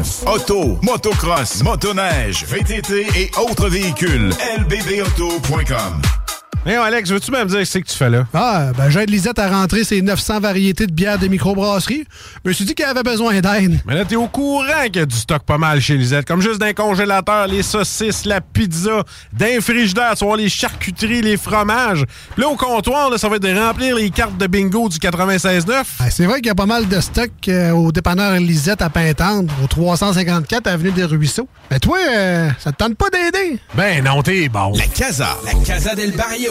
96.9. Auto, motocross, motoneige, VTT et autres véhicules. lbbauto.com. Hey Alex, veux-tu me dire ce que tu fais là? Ah, ben j'aide Lisette à rentrer ses 900 variétés de bières des microbrasseries. Je me suis dit qu'elle avait besoin d'aide. Mais là, t'es au courant qu'il y a du stock pas mal chez Lisette. Comme juste d'un congélateur, les saucisses, la pizza, d'un frigidaire, tu vois, les charcuteries, les fromages. Puis là, au comptoir, là, ça va être de remplir les cartes de bingo du 96.9. Ah, c'est vrai qu'il y a pas mal de stock euh, au dépanneur Lisette à Pintendre, au 354 Avenue des Ruisseaux. Mais toi, euh, ça te tente pas d'aider? Ben non, t'es bon. La Casa, la Casa del Barrio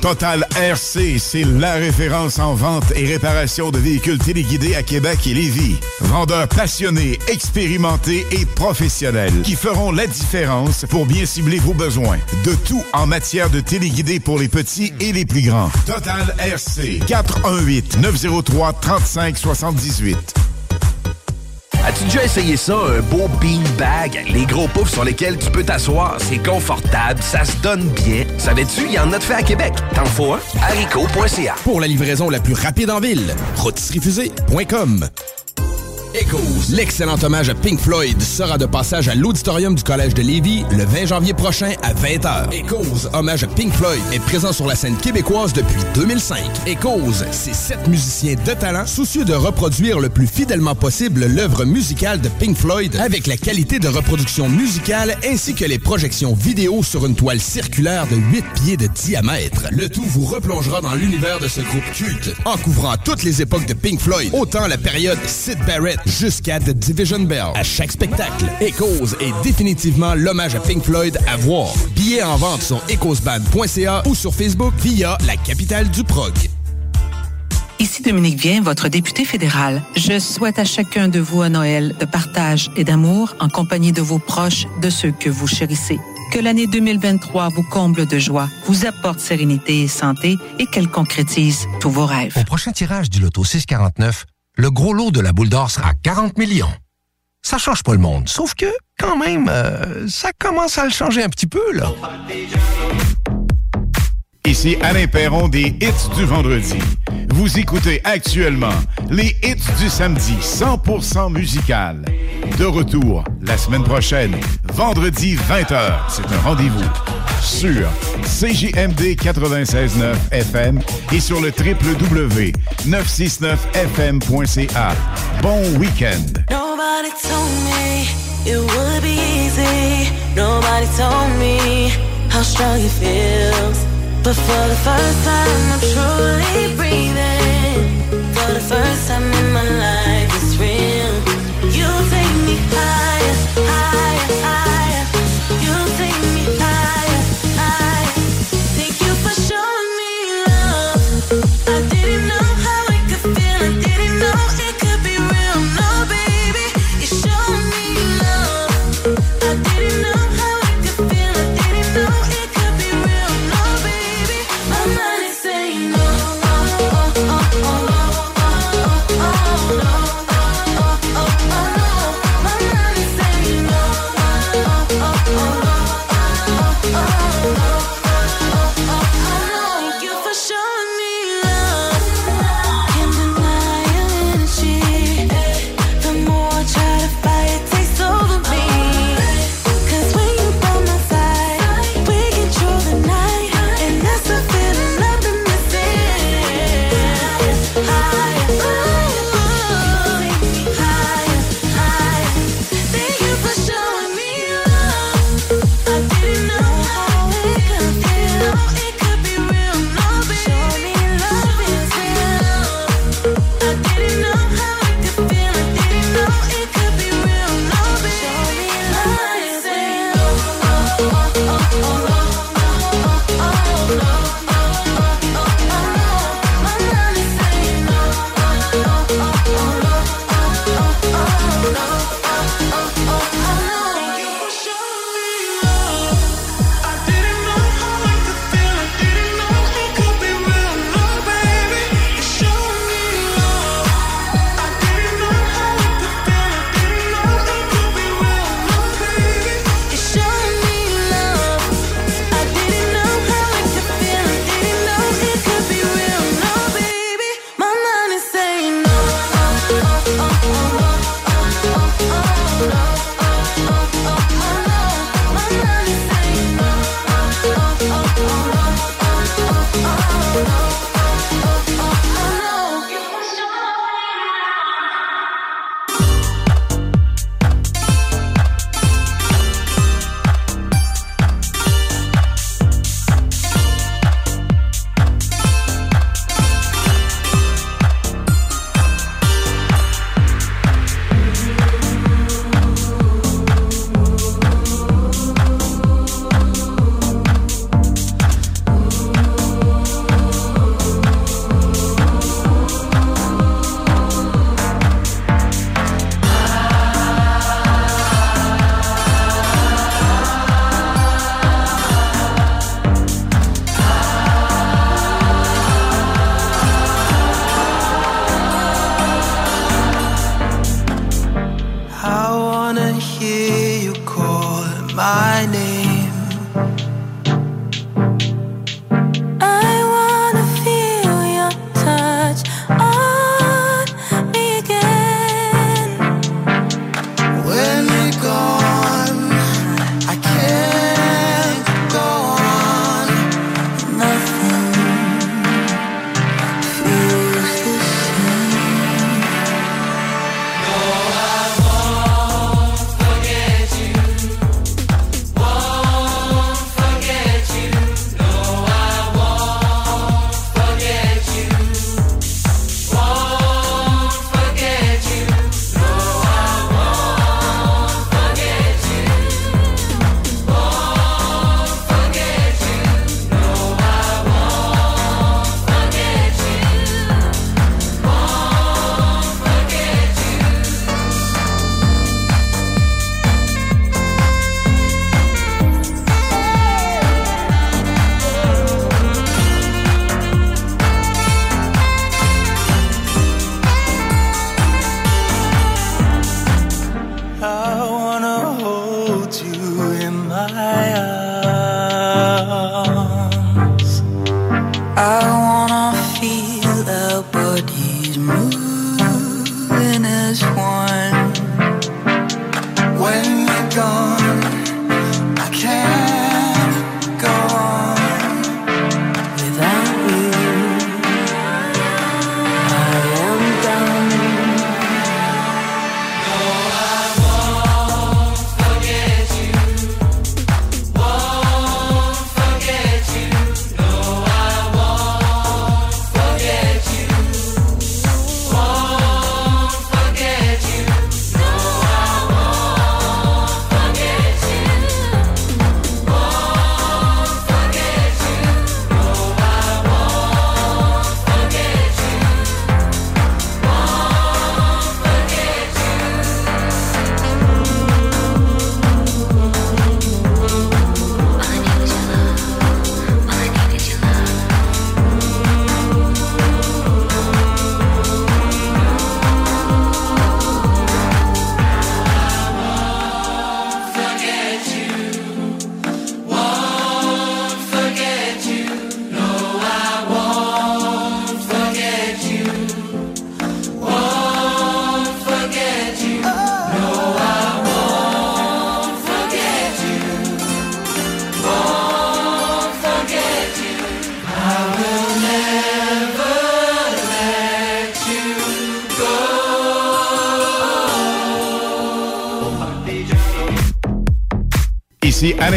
Total RC, c'est la référence en vente et réparation de véhicules téléguidés à Québec et Lévis. Vendeurs passionnés, expérimentés et professionnels qui feront la différence pour bien cibler vos besoins. De tout en matière de téléguidés pour les petits et les plus grands. Total RC, 418 903 3578. As-tu déjà essayé ça, un beau beanbag? Les gros poufs sur lesquels tu peux t'asseoir, c'est confortable, ça se donne bien. Savais-tu, il y en a de fait à Québec. T'en faut un? haricot.ca Pour la livraison la plus rapide en ville, rotisseriefusée.com. Echoes, l'excellent hommage à Pink Floyd sera de passage à l'auditorium du Collège de Lévis le 20 janvier prochain à 20h. Echoes, hommage à Pink Floyd, est présent sur la scène québécoise depuis 2005. Echoes, c'est sept musiciens de talent soucieux de reproduire le plus fidèlement possible l'œuvre musicale de Pink Floyd avec la qualité de reproduction musicale ainsi que les projections vidéo sur une toile circulaire de 8 pieds de diamètre. Le tout vous replongera dans l'univers de ce groupe culte en couvrant toutes les époques de Pink Floyd, autant la période Sid Barrett jusqu'à The Division Bell. À chaque spectacle, Echoes est définitivement l'hommage à Pink Floyd à voir. Billets en vente sur echoesband.ca ou sur Facebook via la capitale du prog. Ici Dominique Vien, votre député fédéral. Je souhaite à chacun de vous un Noël de partage et d'amour en compagnie de vos proches, de ceux que vous chérissez. Que l'année 2023 vous comble de joie, vous apporte sérénité et santé et qu'elle concrétise tous vos rêves. Au prochain tirage du loto 649, le gros lot de la boule d'or sera 40 millions. Ça change pas le monde, sauf que, quand même, euh, ça commence à le changer un petit peu, là. Ici Alain Perron des hits du vendredi. Vous écoutez actuellement les hits du samedi 100% musical. De retour la semaine prochaine, vendredi 20h. C'est un rendez-vous sur CJMD 96.9 FM et sur le www.969fm.ca. Bon week-end. Nobody told me it would be easy. Nobody told me how strong it feels. But for the first time, I'm truly breathing. For the first time in my life,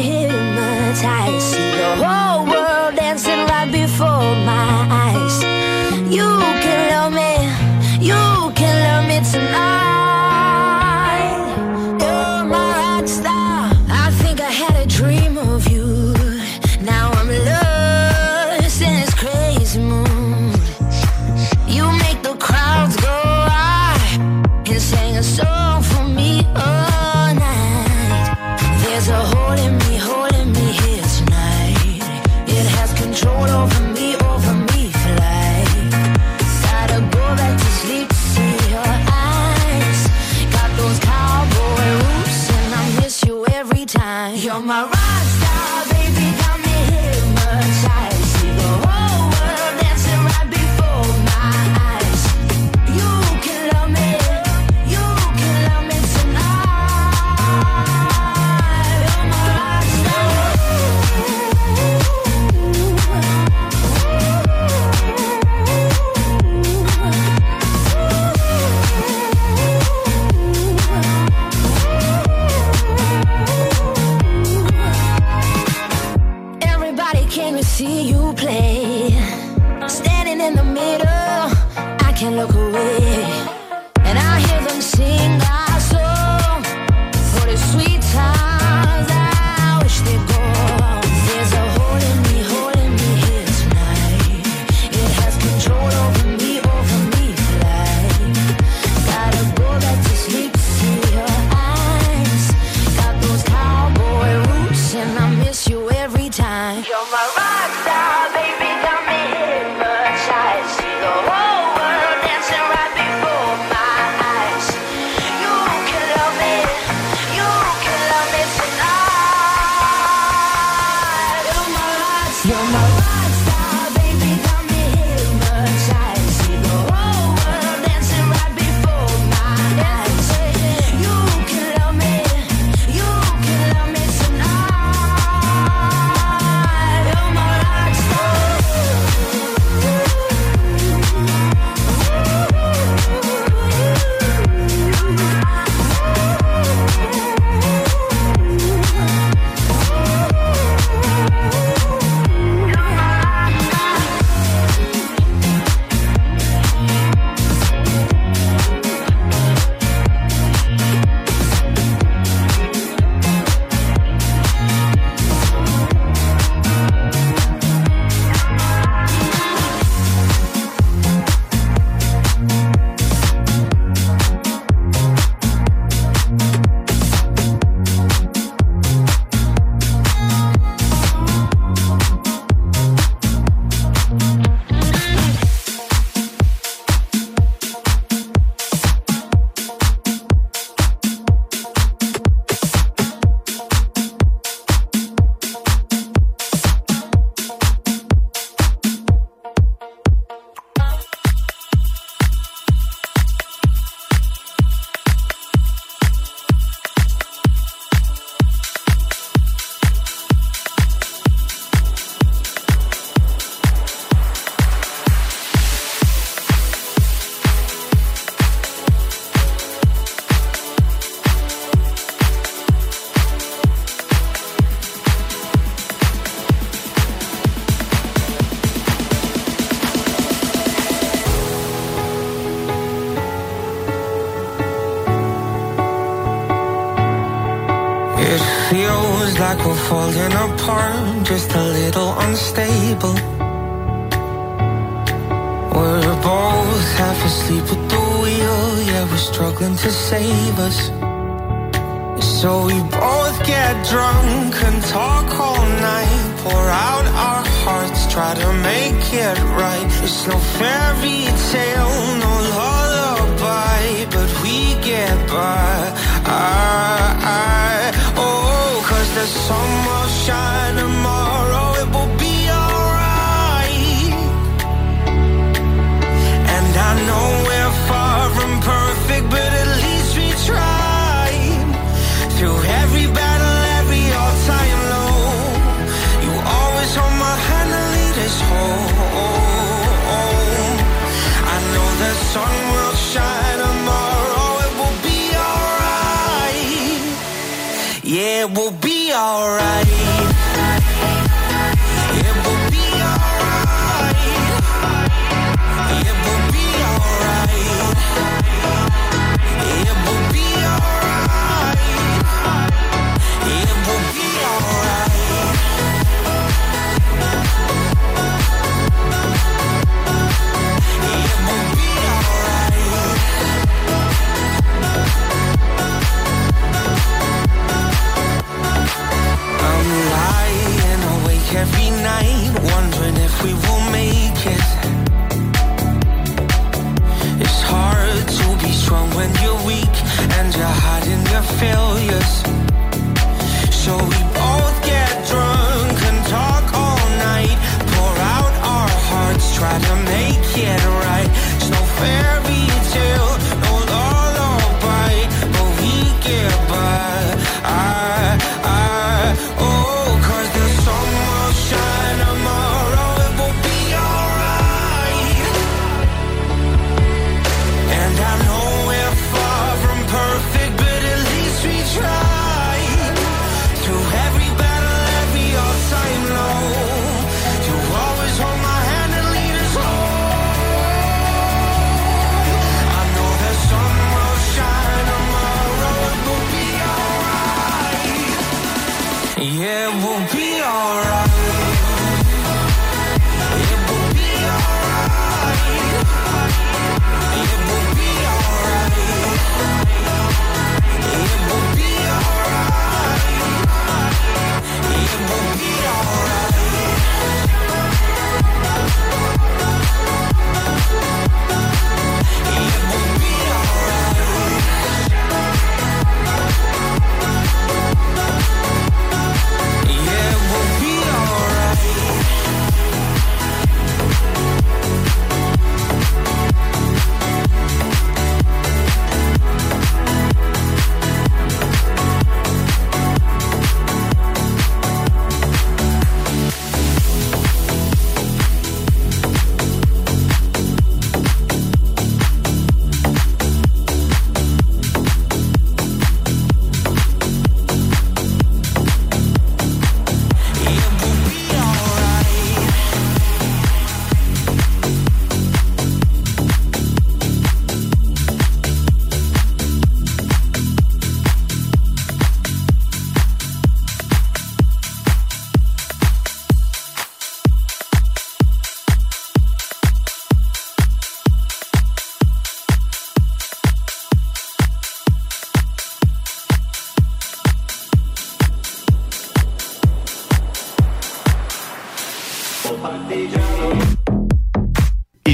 hypnotized. See the whole world dancing right before my eyes. You. Falling apart, just a little unstable. We're both half asleep at the wheel, yeah, we're struggling to save us. So we both get drunk and talk all night, pour out our hearts, try to make it right. It's no fairy tale, no lullaby, but we get by. I, I, cause the sun will shine tomorrow, it will be alright. And I know we're far from perfect, but at least we tried. Through every battle, every all-time low, you always hold my hand and lead us home. I know the sun will shine tomorrow, it will be alright. Yeah, be alright. Lying awake every night, wondering if we will make it. It's hard to be strong when you're weak and you're hiding your failures. So we both get drunk and talk all night, pour out our hearts, try to make it right. It's no fairy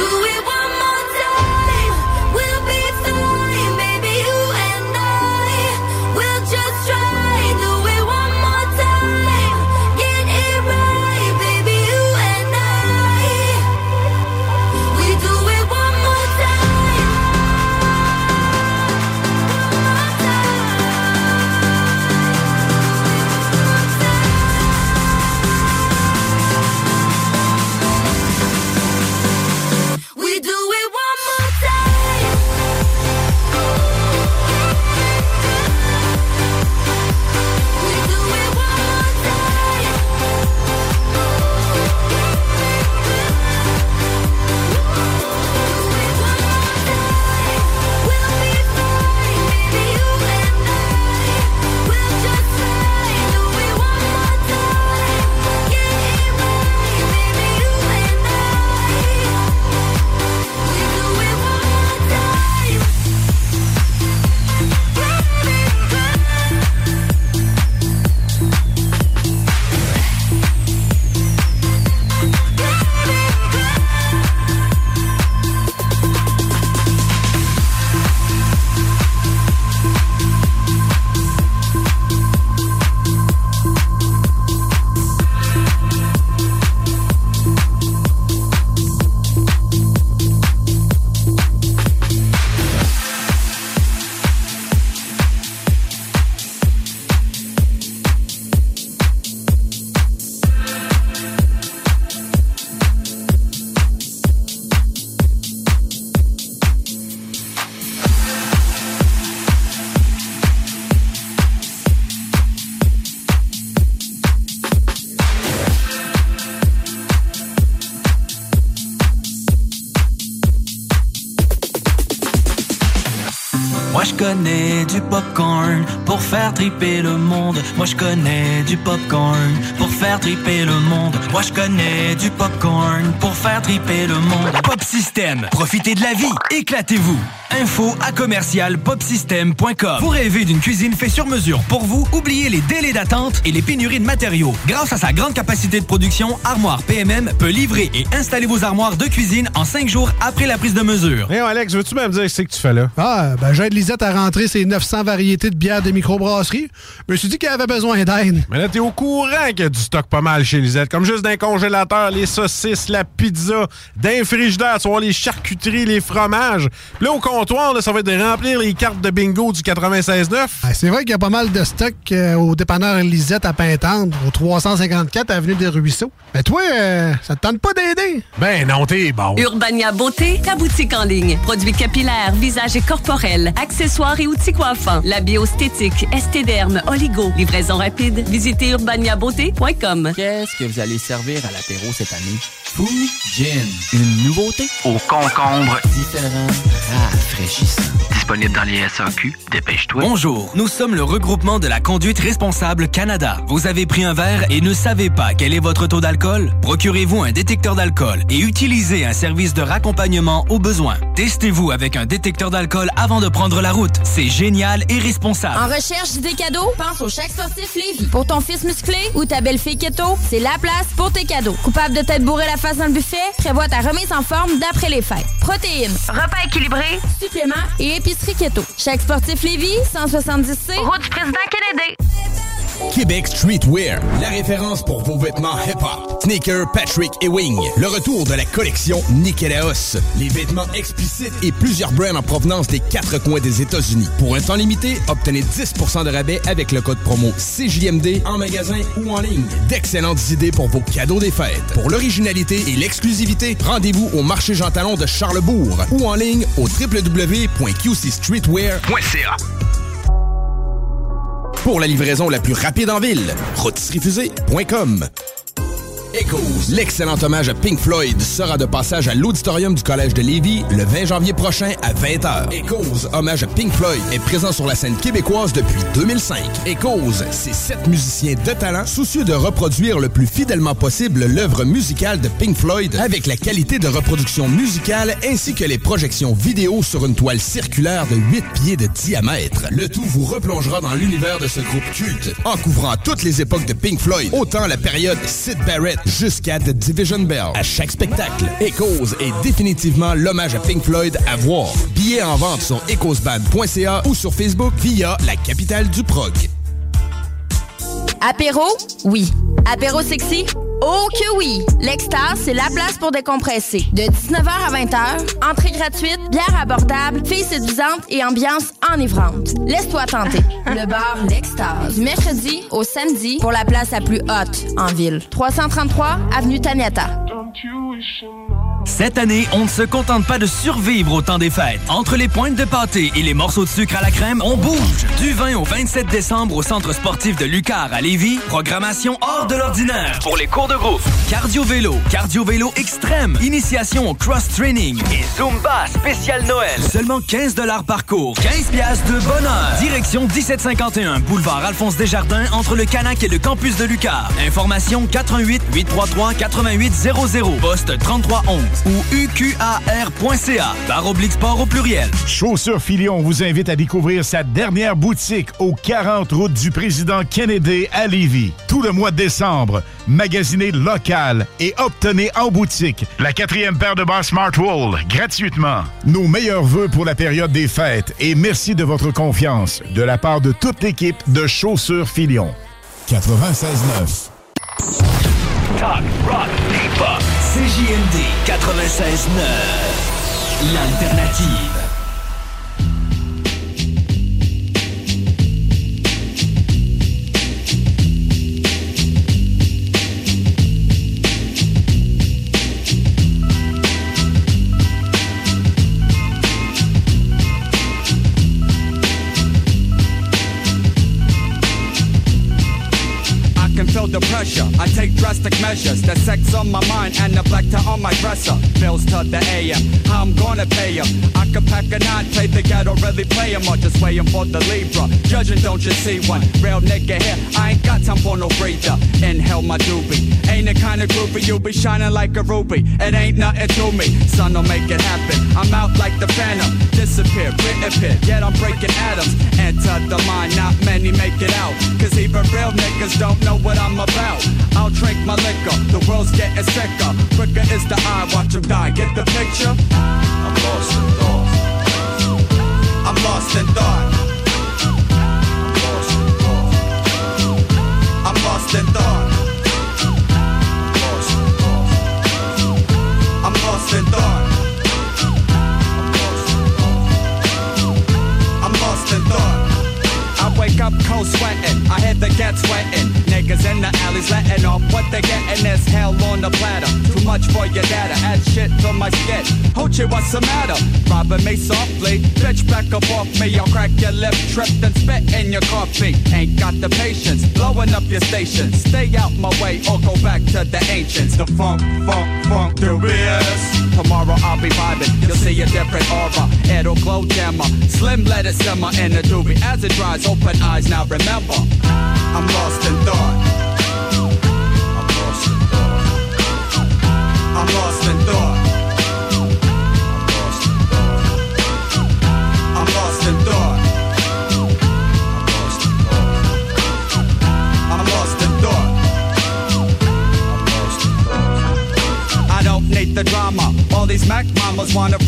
Do it triper le monde. Moi je connais du popcorn pour faire triper le monde. Moi je connais du popcorn pour faire triper le monde. Pop System, profitez de la vie, éclatez-vous. Info à commercial popsystem.com. Vous rêvez d'une cuisine faite sur mesure pour vous? Oubliez les délais d'attente et les pénuries de matériaux. Grâce à sa grande capacité de production, Armoire PMM peut livrer et installer vos armoires de cuisine en cinq jours après la prise de mesure. Hey, Alex, veux-tu même dire ce que tu fais là? Ah, ben j'aide Lisette à rentrer ses 900 variétés de bières de microbrasserie. Je me suis dit qu'elle avait besoin d'aide. Mais là, t'es au courant qu'il y a du stock pas mal chez Lisette. Comme juste d'un congélateur, les saucisses, la pizza, d'un frigidaire, tu vois, les charcuteries, les fromages. Puis là, au comptoir, là, ça va être de remplir les cartes de bingo du 96.9. Ah, c'est vrai qu'il y a pas mal de stock euh, au dépanneur Lisette à Pintendre, au 354 Avenue des Ruisseaux. Mais toi, euh, ça te tente pas d'aider? Ben non, t'es bon. Urbania Beauté, ta boutique en ligne. Produits capillaires, visage et corporel, accessoires et outils coiffants. La biostétique, estéderme, oligo. Livraison rapide. Visitez urbaniabeauté.com. Qu'est-ce que vous allez servir à l'apéro cette année? Fou Gin. Une nouveauté? Au concombre. Différent. Rafraîchissant. Disponible dans les SAQ. Dépêche-toi. Bonjour, nous sommes le regroupement de la conduite responsable Canada. Vous avez pris un verre et ne savez pas quel est votre taux d'alcool? Procurez-vous un détecteur d'alcool et utilisez un service de raccompagnement au besoin. Testez-vous avec un détecteur d'alcool avant de prendre la route. C'est génial et responsable. En recherche d'idées cadeaux, pense au chèque sportif Lévis. Pour ton fils musclé ou ta belle-fille keto, c'est la place pour tes cadeaux. Coupable de t'être bourré la face dans le buffet, prévois ta remise en forme d'après les fêtes. Protéines, repas équilibrés, suppléments et épicerie keto. Chèque sportif Lévis, 170C, route du président Kennedy. Québec Streetwear, la référence pour vos vêtements hip-hop. Sneaker, Patrick et Wing. Le retour de la collection Nikélaos. Les vêtements explicites et plusieurs brands en provenance des quatre coins des États-Unis. Pour un temps limité, obtenez 10% de rabais avec le code promo CJMD en magasin ou en ligne. D'excellentes idées pour vos cadeaux des fêtes. Pour l'originalité et l'exclusivité, rendez-vous au marché Jean Talon de Charlebourg ou en ligne au www.qcstreetwear.ca. Pour la livraison la plus rapide en ville, rôtisseriefusée.com. Echoes, l'excellent hommage à Pink Floyd sera de passage à l'auditorium du Collège de Lévis le 20 janvier prochain à 20h. Echoes, hommage à Pink Floyd, est présent sur la scène québécoise depuis 2005. Echoes, c'est sept musiciens de talent soucieux de reproduire le plus fidèlement possible l'œuvre musicale de Pink Floyd avec la qualité de reproduction musicale ainsi que les projections vidéo sur une toile circulaire de 8 pieds de diamètre. Le tout vous replongera dans l'univers de ce groupe culte en couvrant toutes les époques de Pink Floyd, autant la période Sid Barrett jusqu'à The Division Bell. À chaque spectacle, Echoes est définitivement l'hommage à Pink Floyd à voir. Billets en vente sur echoesband.ca ou sur Facebook via la capitale du prog. Apéro? Oui. Apéro sexy? Oh que oui! L'Extase, c'est la place pour décompresser. De 19h à 20h, entrée gratuite, bière abordable, filles séduisantes et ambiance enivrante. Laisse-toi tenter. Le bar L'Extase. Du mercredi au samedi pour la place la plus haute en ville. 333 Avenue Taniata. Cette année, on ne se contente pas de survivre au temps des fêtes. Entre les pointes de pâté et les morceaux de sucre à la crème, on bouge. Du 20 au 27 décembre au Centre sportif de Lucar à Lévis, programmation hors de l'ordinaire pour les cours de groupe. Cardio-vélo, cardio-vélo extrême, initiation au cross-training et Zumba spécial Noël. Seulement 15 par cours, 15 piastres de bonheur. Direction 1751, boulevard Alphonse Desjardins, entre le Canac et le campus de Lucar. Information 88 833 8800, poste 3311 ou uqar.ca, barre oblique sport au pluriel. Chaussures Filion vous invite à découvrir sa dernière boutique au 40 route du président Kennedy à Lévis. Tout le mois de décembre, magasinez local et obtenez en boutique la quatrième paire de bas Smart Wool gratuitement. Nos meilleurs voeux pour la période des fêtes et merci de votre confiance de la part de toute l'équipe de Chaussures Filion. 96.9 Talk, rock. CJMD 96.9. L'alternative. I take drastic measures. The sex on my mind and the black tie on my dresser. Bills to the AM. How I'm gonna pay pay 'em. I could pack a nine, take the ghetto, really play or just waiting for the Libra. Judging, don't you see one? Real nigga here. I ain't got time for no breather. Inhale my doobie. Ain't the kind of groovy you be shining like a ruby. It ain't nothing to me. Son, don't make it happen. I'm out like the phantom. Disappear, reappear. Yet I'm breaking atoms. Enter the mind, not many make it out. Cause even real niggas don't know what I'm about. I'll drink my liquor. The world's getting sicker. Quicker is the eye, Watch 'em die. Get the picture? Robbing me softly. Bitch, back up off me. I'll crack your lip, trip, and spit in your coffee. Ain't got the patience. Blowing up your station. Stay out my way or go back to the ancients. The funk, funk, funk, biz. Tomorrow I'll be vibing. You'll see a different aura. It'll glow dimmer. Slim let it simmer in the doobie. As it dries, open eyes now remember. I'm lost in thought.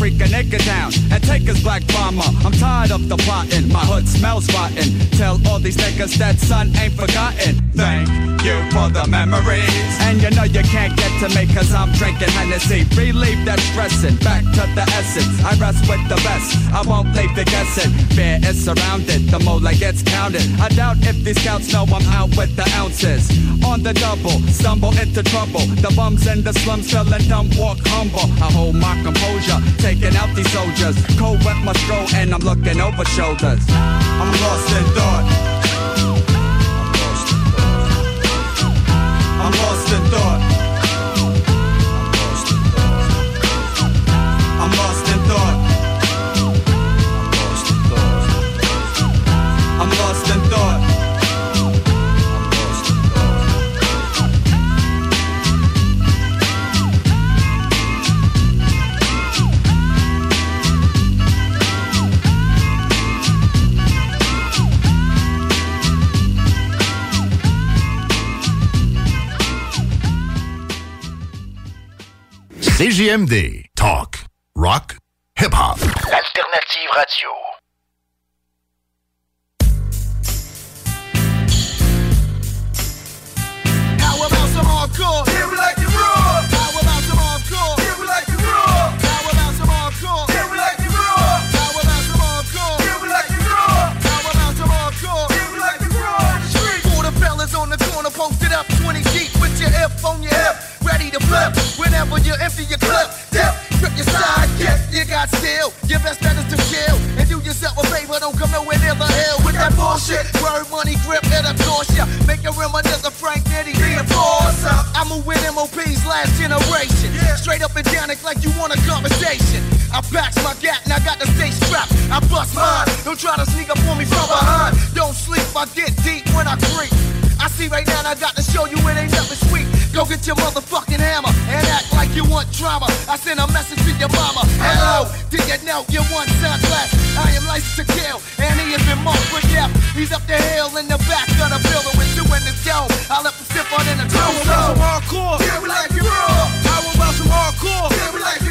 Freak a nigga down and take his black mama. I'm tired of the plotting. My hood smells rotten. Tell all these niggas that son ain't forgotten. Thank you for the memories. And you know you can't get to me cause I'm drinking Hennessy. Relieve that stressing. Back to the essence. I rest with the best. I won't leave the guessing. Fear is surrounded. The mola gets counted. I doubt if these scouts know I'm out with the ounces. On the double, stumble into trouble. The bums in the slums feeling dumb, walk humble. I hold my composure, taking out these soldiers. Cold wet my stroll and I'm looking over shoulders. I'm lost in thought. CJMD. Talk. Rock. Hip-hop. Alternative radio. Ready to flip. Whenever you empty your clip, dip, grip your sidekick. You got skill. Your best bet is to chill and do yourself a favor. Don't come nowhere near the hill with that bullshit. Word money grip and a ya. Make you reminisce of Frank Nitti, the enforcer. I move with MOP's last generation. Straight up and down, it's like you want a conversation. I packs my gat and I got the stay strapped. I bust mine. Don't try to sneak up on me from behind. Don't sleep, I get deep when I creep. I see right now and I got to show you it ain't nothing sweet. Go get your motherfucking hammer and act like you want drama. I send a message to your mama. Hello, did you know you want sunglass? I am licensed to kill, and he has been marked for death. He's up the hill in the back of the building with two in the dome. I left him stiff on in the How about some hardcore? Yeah, we like it raw. How about some hardcore? Yeah, we like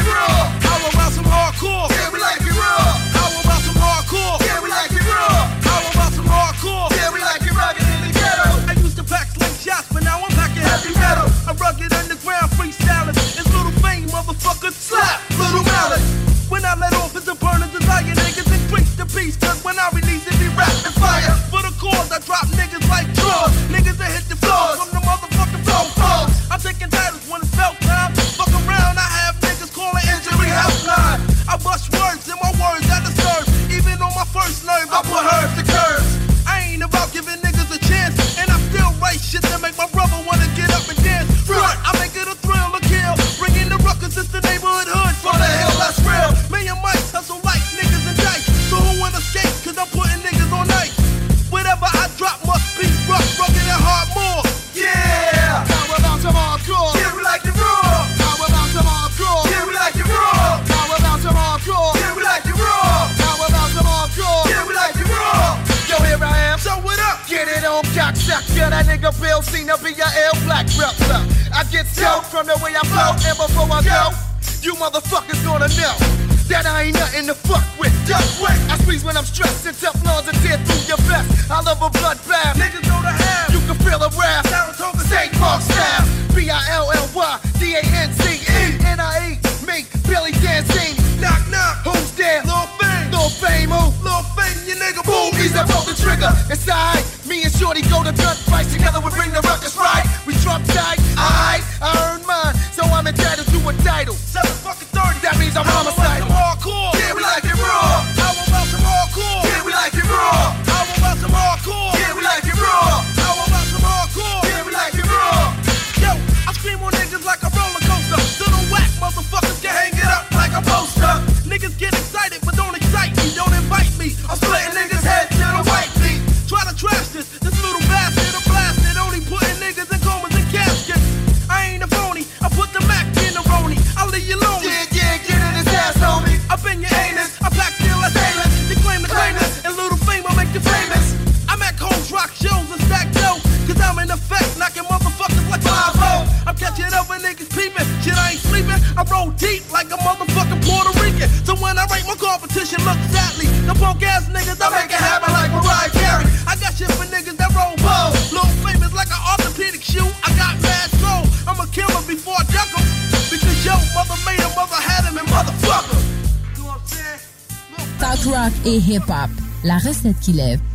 tête qui.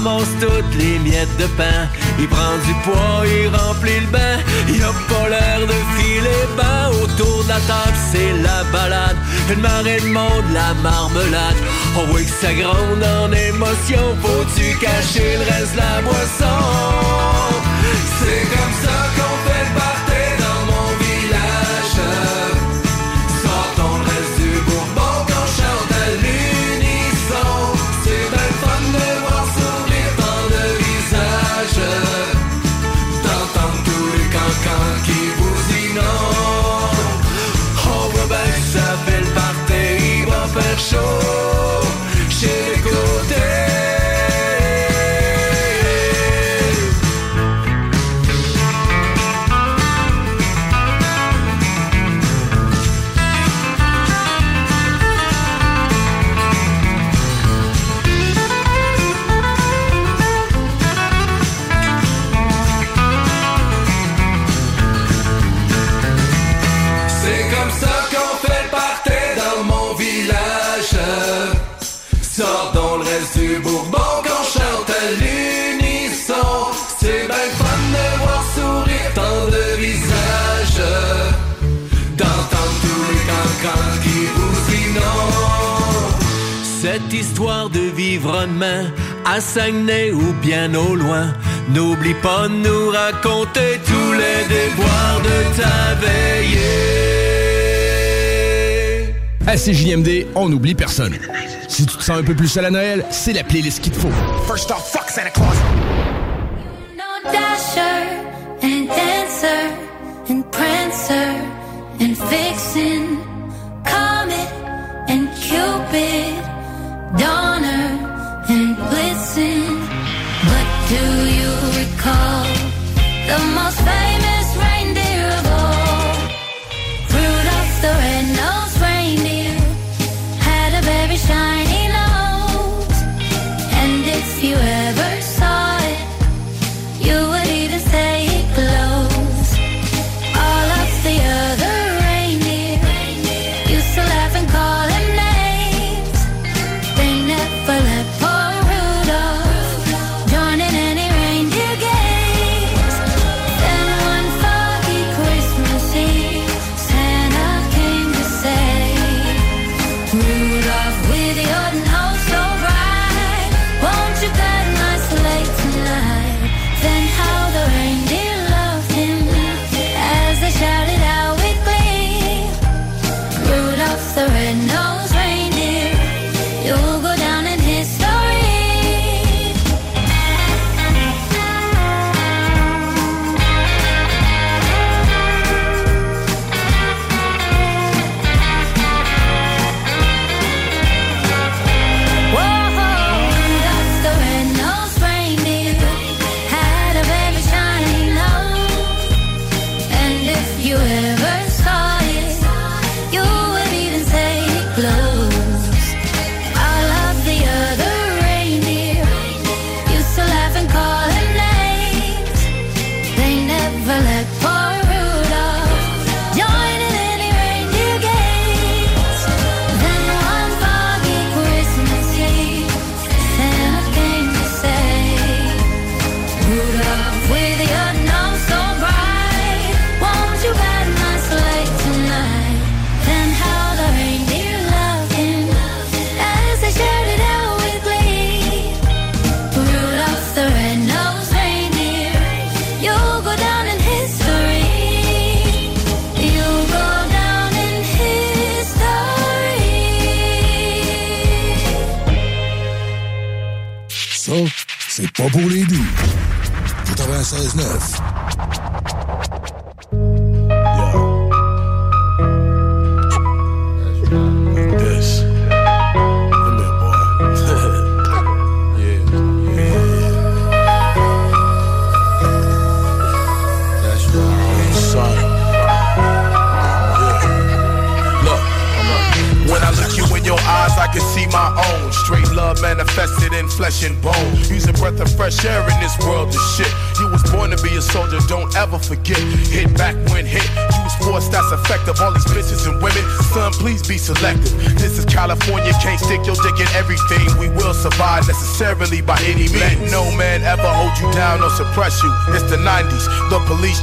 ramasse toutes les miettes de pain. Il prend du poids, il remplit le bain. Il a pas l'air de filer bas. Autour de la table, c'est la balade. Une marée de monde, la marmelade. On voit que ça gronde en émotion. Faut-tu cacher le reste de la boisson? C'est comme ça qu'on fait le party dans mon village. environnement, à Saguenay ou bien au loin. N'oublie pas de nous raconter tous les déboires de ta veillée. À CJMD, on n'oublie personne. Si tu te sens un peu plus seul à Noël, c'est la playlist qu'il te faut. First off, fuck Santa Claus.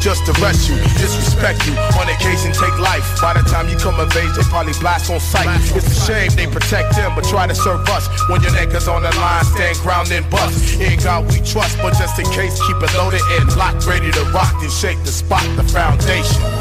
Just arrest you, disrespect you. On occasion, take life. By the time you come of age, they probably blast on sight. It's a shame they protect them, but try to serve us. When your niggas on the line, stand ground and bust. In God we trust, but just in case, keep it loaded and locked, ready to rock and shake the spot, the foundation.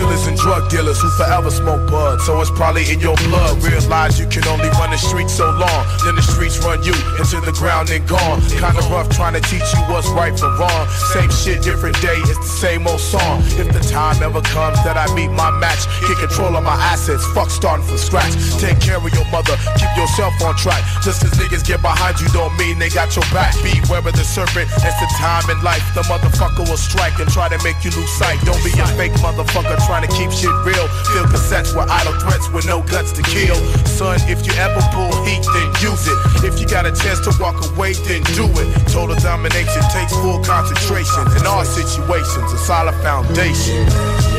Killers and drug dealers who forever smoke bud. So it's probably in your blood. Realize you can only run the streets so long. Then the streets run you into the ground and gone. Kinda rough trying to teach you what's right from wrong. Same shit, different day, it's the same old song. If the time ever comes that I meet my match, get control of my assets, fuck starting from scratch. Take care of your mother, keep yourself on track. Just as niggas get behind you don't mean they got your back. Beware of the serpent, it's the time in life. The motherfucker will strike and try to make you lose sight. Don't be a fake motherfucker trying to keep shit real. Feel cassettes with idle threats with no guts to kill. Son, if you ever pull heat, then use it. If you got a chance to walk away, then do it. Total domination takes full concentration. In all situations, a solid foundation.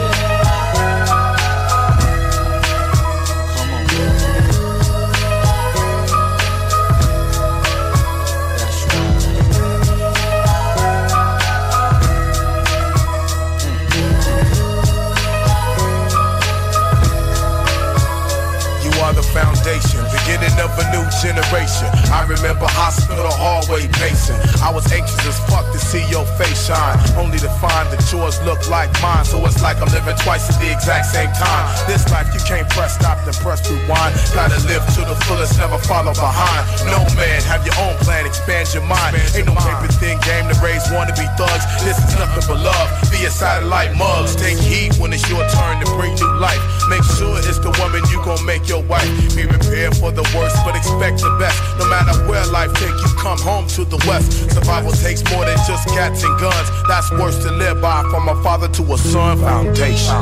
Beginning of a new generation. I remember hospital hallway pacing. I was anxious as fuck to see your face shine, only to find that yours look like mine. So it's like I'm living twice at the exact same time. This life you can't press stop then press rewind. Gotta live to the fullest, never follow behind. No man, have your own plan, expand your mind. Ain't no paper thin game to raise wannabe thugs. This is nothing but love. Be a satellite mugs. Take heed when it's your turn to bring new life. Make sure it's the woman you gon' make your wife. Be prepared for the worst, but expect the best. No matter where life take you, come home to the west. Survival takes more than just cats and guns. That's worse to live by. From a father to a son, foundation.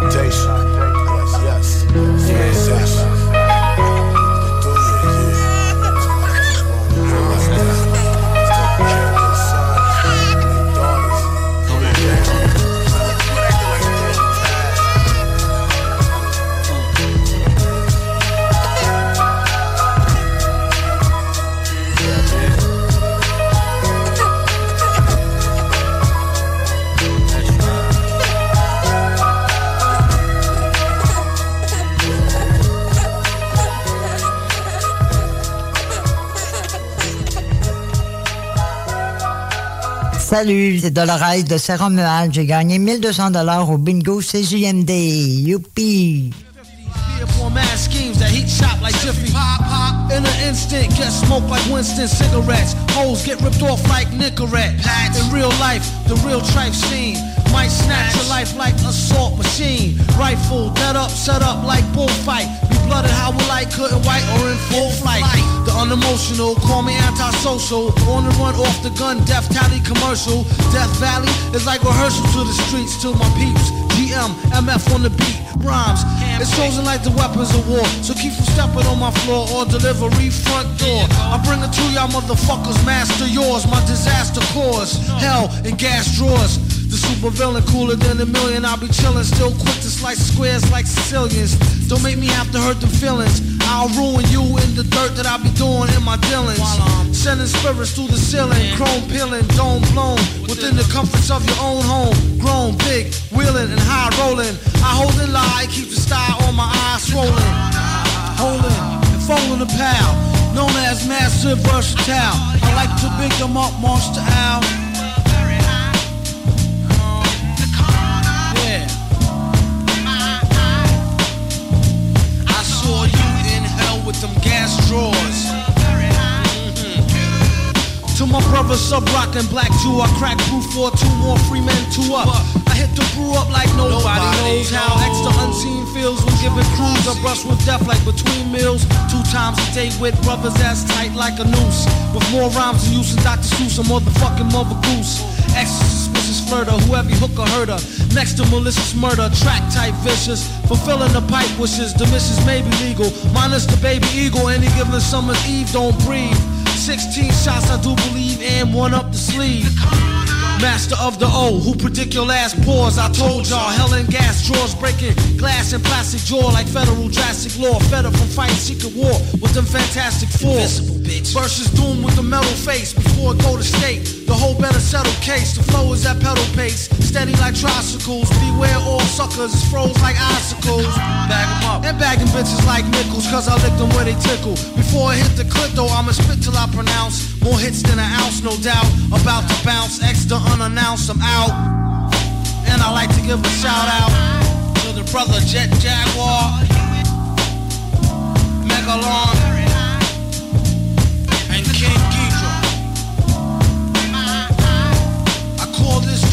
Foundation. Salut, c'est Dolores de Saint-Romuald. J'ai gagné 1200 dollars au bingo CJMD. Youpi! In an instant, get smoked like Winston cigarettes. Hoes get ripped off like Nicorette. In real life, the real trife scene. Might snatch your life like assault machine. Rifle, dead up, set up like bullfight. Be blooded how we like, couldn't white or in full flight. The unemotional, call me antisocial. On the run off the gun, death tally commercial. Death Valley is like rehearsal to the streets to my peeps. GM, MF on the beat, rhymes. It's chosen like the weapons of war. So keep from stepping on my floor or delivery front door. I bring it to y'all motherfuckers, master yours. My disaster cause hell and gas drawers. The super villain cooler than a million. I'll be chillin', still quick to slice squares like Sicilians. Don't make me have to hurt the feelings. I'll ruin you in the dirt that I be doing in my dealings. i'm Sending spirits through the ceiling, chrome peeling, dome blown within the comforts of your own home. Grown, big, wheeling and high rolling. I hold and lie, keep the style on my eyes swollen. Holding and folding a pal, known as massive versatile. I like to big them up, monster owl. Saw you in hell with them gas drawers. To my brother sub rockin' black Jew, I crack brew for two more free men, two up. I hit the brew up like nobody, Nobody knows how extra unseen feels when giving crews a brush with death like between meals. Two times a day with brothers as tight like a noose. With more rhymes than use than Dr. Seuss, a motherfucking mother goose. Extra flirter, whoever hook or herder. Next to malicious murder, track type vicious. Fulfilling the pipe wishes, the missus may be legal. Minus the baby eagle, any given summer's eve, don't breathe. 16 shots, I do believe, and one up the sleeve. Master of the O, who predict your last pause. I told y'all, hell and gas drawers breaking glass and plastic jaw like federal drastic law. Feder from fighting secret war with them fantastic four. Versus doom with the metal face before it go to state. The whole better settle case. The flow is at pedal pace, steady like tricycles. Beware all suckers, it's froze like icicles. Bag 'em up and bag them bitches like nickels, cause I lick them where they tickle. Before I hit the clip though, I'ma spit till I pronounce more hits than an ounce, no doubt. About to bounce, extra unannounced, I'm out. And I like to give a shout out to the brother Jet Jaguar, Megalon, and King Ghidra. I call this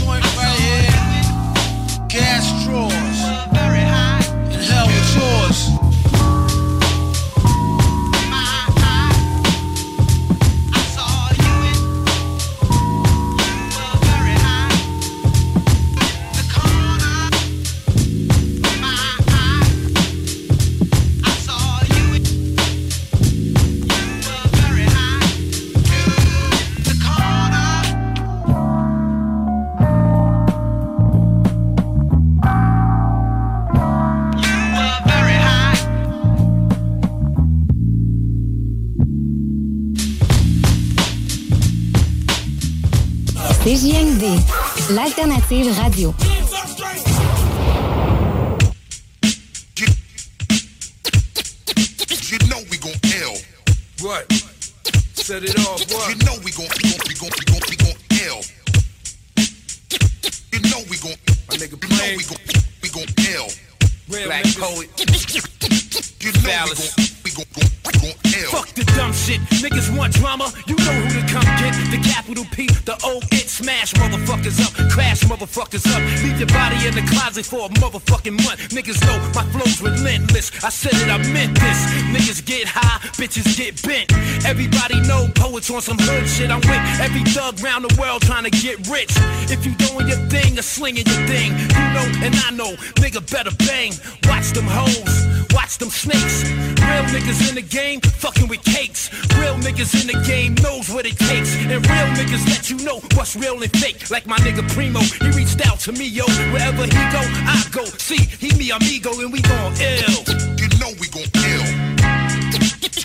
for a motherfucking month. Niggas know my flow's relentless. I said it, I meant this. Niggas get high, bitches get bent. Everybody know poets on some hood shit. I'm with every thug round the world trying to get rich. If you doing your thing or slinging your thing, you know and I know, nigga better bang. Watch them hoes, watch them snakes. Real niggas in the game, fucking with cakes. Real niggas in the game knows what it takes. And real niggas let you know what's real and fake. Like my nigga Primo, he reached out to me, yo. Wherever he go, I go. See, he me amigo and we gon' ill. You know we gon' L.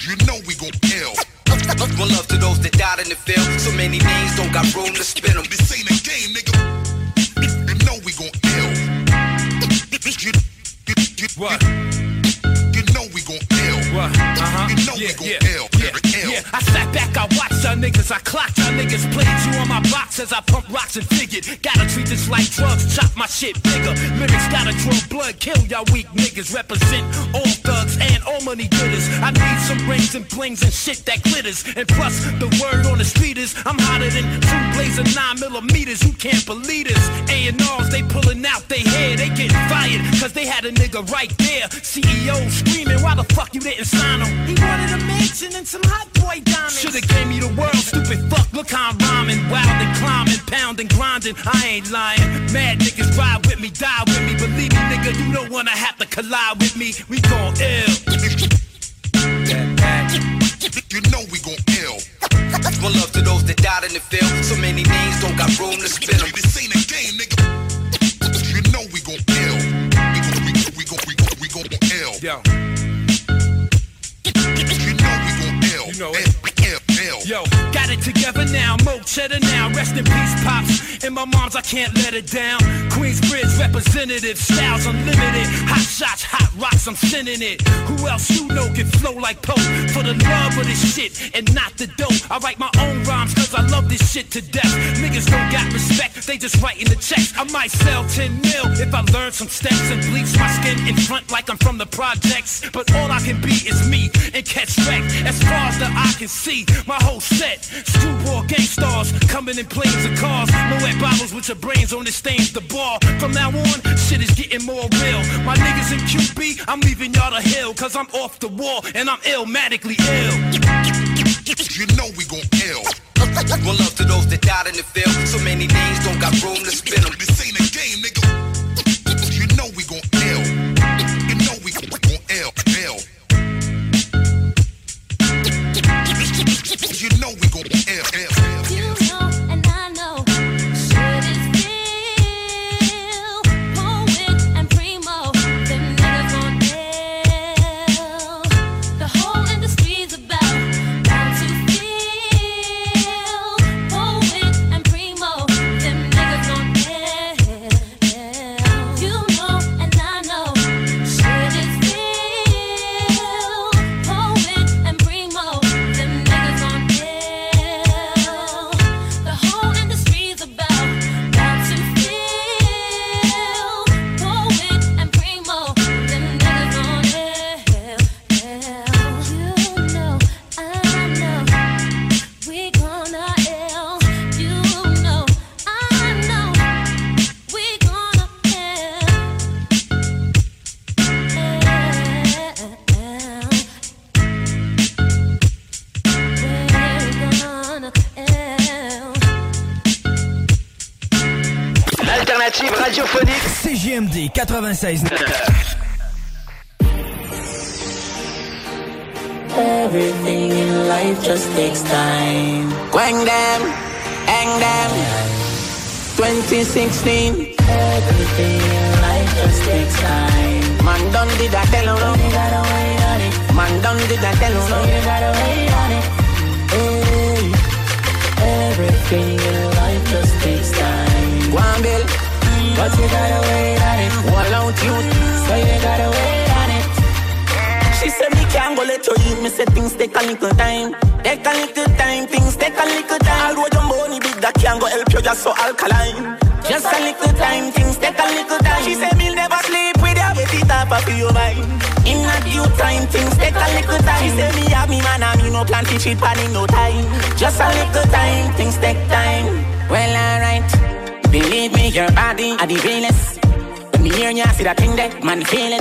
You know we gon' L. One love to those that died in the field. So many names don't got room to spin them. This ain't a game, nigga. You know we gon' L. You, you, you, what? You know we gon' L. What? Uh-huh. You know yeah, we gon' yeah, L. Yeah, yeah. I sat back, I watched y'all niggas, I clocked y'all niggas, played you on my box as I pump rocks and figured. Gotta treat this like drugs, chop my shit bigger. Lyrics gotta draw blood, kill y'all weak niggas. Represent all thugs and all money getters. I need some rings and blings and shit that glitters. And plus, the word on the street is I'm hotter than two blazing nine millimeters. You can't believe this. A&Rs, they pulling out they hair, they getting fired. Cause they had a nigga right there. CEO screaming, why the fuck you didn't sign him? He wanted a mansion and some hot boy diamonds. Should've gave me the world, stupid fuck. Look how I'm rhyming, wild and climbing, pounding, grinding. I ain't lying. Mad niggas ride with me, die with me. Believe me, nigga, you don't wanna have to collide with me. We gon' ill. You know we gon' L. One love to those that died in the field. So many names don't got room to spin them. This ain't a game, nigga. You know we gon' L. We gon' we gon' we gon' we gon' we gon' L. Yo. You know it. Yo, got it together now. Mo cheddar now. Rest in peace, pops. And my mom's, I can't let it down. Queensbridge representative, styles unlimited. Hot shots, hot rocks, I'm sending it. Who else you know can flow like Pope? For the love of this shit and not the dope. I write my own rhymes cause I love this shit to death. Niggas don't got respect, they just writing the checks. I might sell 10 mil if I learn some steps and bleach my skin in front like I'm from the projects. But all I can be is me and catch wreck. As far as the eye can see, my whole set. Screwball gang stars coming in planes and cars. Moet bottles with your brains on it stains the bar. From now on, shit is getting more real. My niggas in QB, I'm leaving y'all to hill. Cause I'm off the wall and I'm illmatically ill. You know we gon' ill. One love to those that died in the field. So many names don't got room to spin them. This ain't a game, nigga. 96. Everything in life just takes time. Quang them, hang them. 2016. Everything in life just takes time. Man done did I tell you no? You gotta wait on it. Man done did I tell you no? You gotta wait on it. Hey. Everything in life just takes time. Go Bill. But you gotta wait on it. Wall out you. So you gotta wait on it. She said me can't go let you eat. Me say things take a little time. Take a little time. Things take a little time. Although your money big, that can't go help you just so alkaline. Just a little time. Things take a little time. She said me never sleep with your baby top of your mind. In a due time, things take a little time. She said me have me man and me no plan to cheat pan in no time. Just a little time. Things take time. Well, alright. Believe me, your body are the realest. When me hear ya, see that thing that man feel it.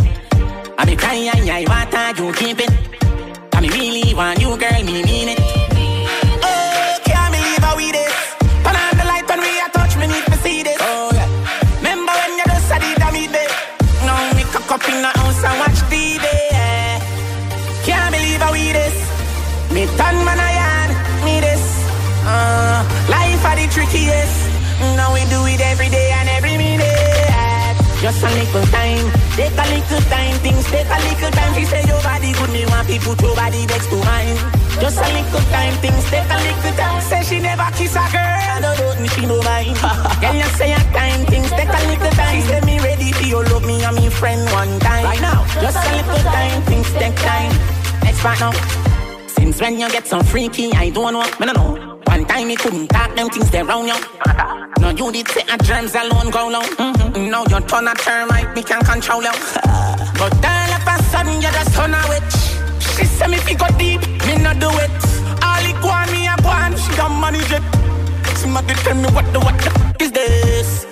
I be crying, I want you keep it. I me really want you, girl, me mean it. Oh, can't believe how we this. Turn on the light when we a touch, me need to see this. Oh yeah. Remember when you just said it, I mean it. Now me cock up in the house and watch TV. Can't believe how we this. Me turn man I yarn, me this. Uh, life are the trickiest. Now we do it every day and every minute. Just a little time, take a little time, things take a little time. She say your body good, me want people put your body next to mine. Just a little time, things take a little time. Say she never kiss a girl, no doubt me she no mind. Girl, you say a time, things take a little time. She say me ready for your love, me and me friend one time. Right now, just a little time, things take time. Next part now. Since when you get so freaky, I don't know, me no know. One time me couldn't talk them things they round you. No, you did say a germs alone go low. Mm-hmm. Now your turn a termite, me can't control you. but all of a sudden you just turn a witch. She say me fi go deep, me not do it. All it go on me a go on, she don't manage it. Somebody tell me what the what the f- is this?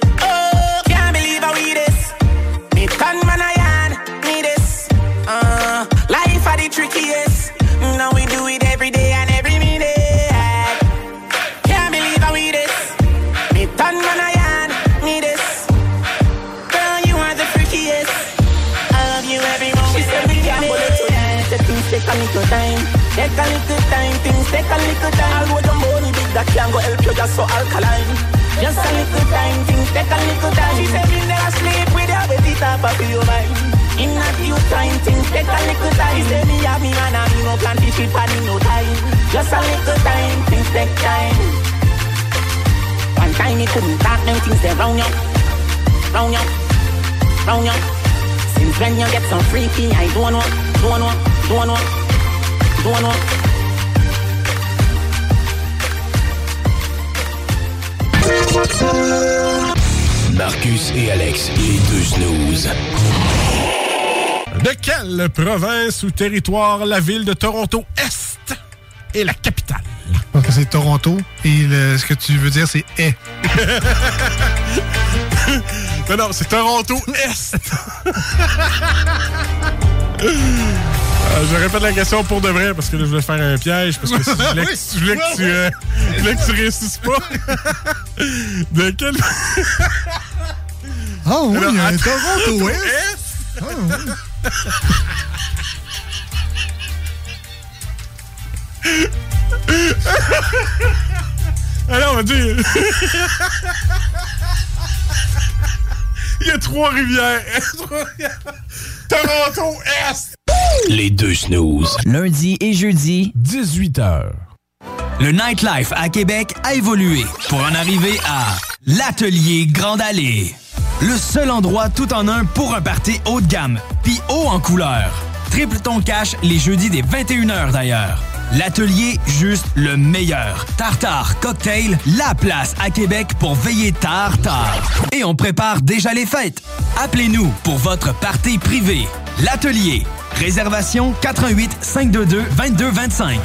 Round you, round you. Since when you get so freaky, I don't know, don't know, don't know, don't know. Marcus et Alex, les deux snooze. De quelle province ou territoire la ville de Toronto Est est la capitale? Donc c'est Toronto et le- ce que tu veux dire c'est est. non, non, c'est Toronto Est. Euh, je répète la question pour de vrai parce que là, je voulais faire un piège parce que si je voulais, que- je voulais que, tu, euh, je voulais que tu réussisses pas. De quelle... Ah oui, Alors, il y a un. Toronto Est. Est. Ah oui. Alors, on va dire... Il y a trois rivières. Toronto Est. Les deux snooze. Lundi et jeudi, 18h. le nightlife à Québec a évolué pour en arriver à l'Atelier Grande Allée. Le seul endroit tout en un pour un party haut de gamme, puis haut en couleur. Triple ton cash les jeudis des 21h d'ailleurs. L'atelier, juste le meilleur. Tartare, cocktail, la place à Québec pour veiller tard, tard. Et on prépare déjà les fêtes. Appelez-nous pour votre party privé. L'atelier. Réservation 88 522 2225.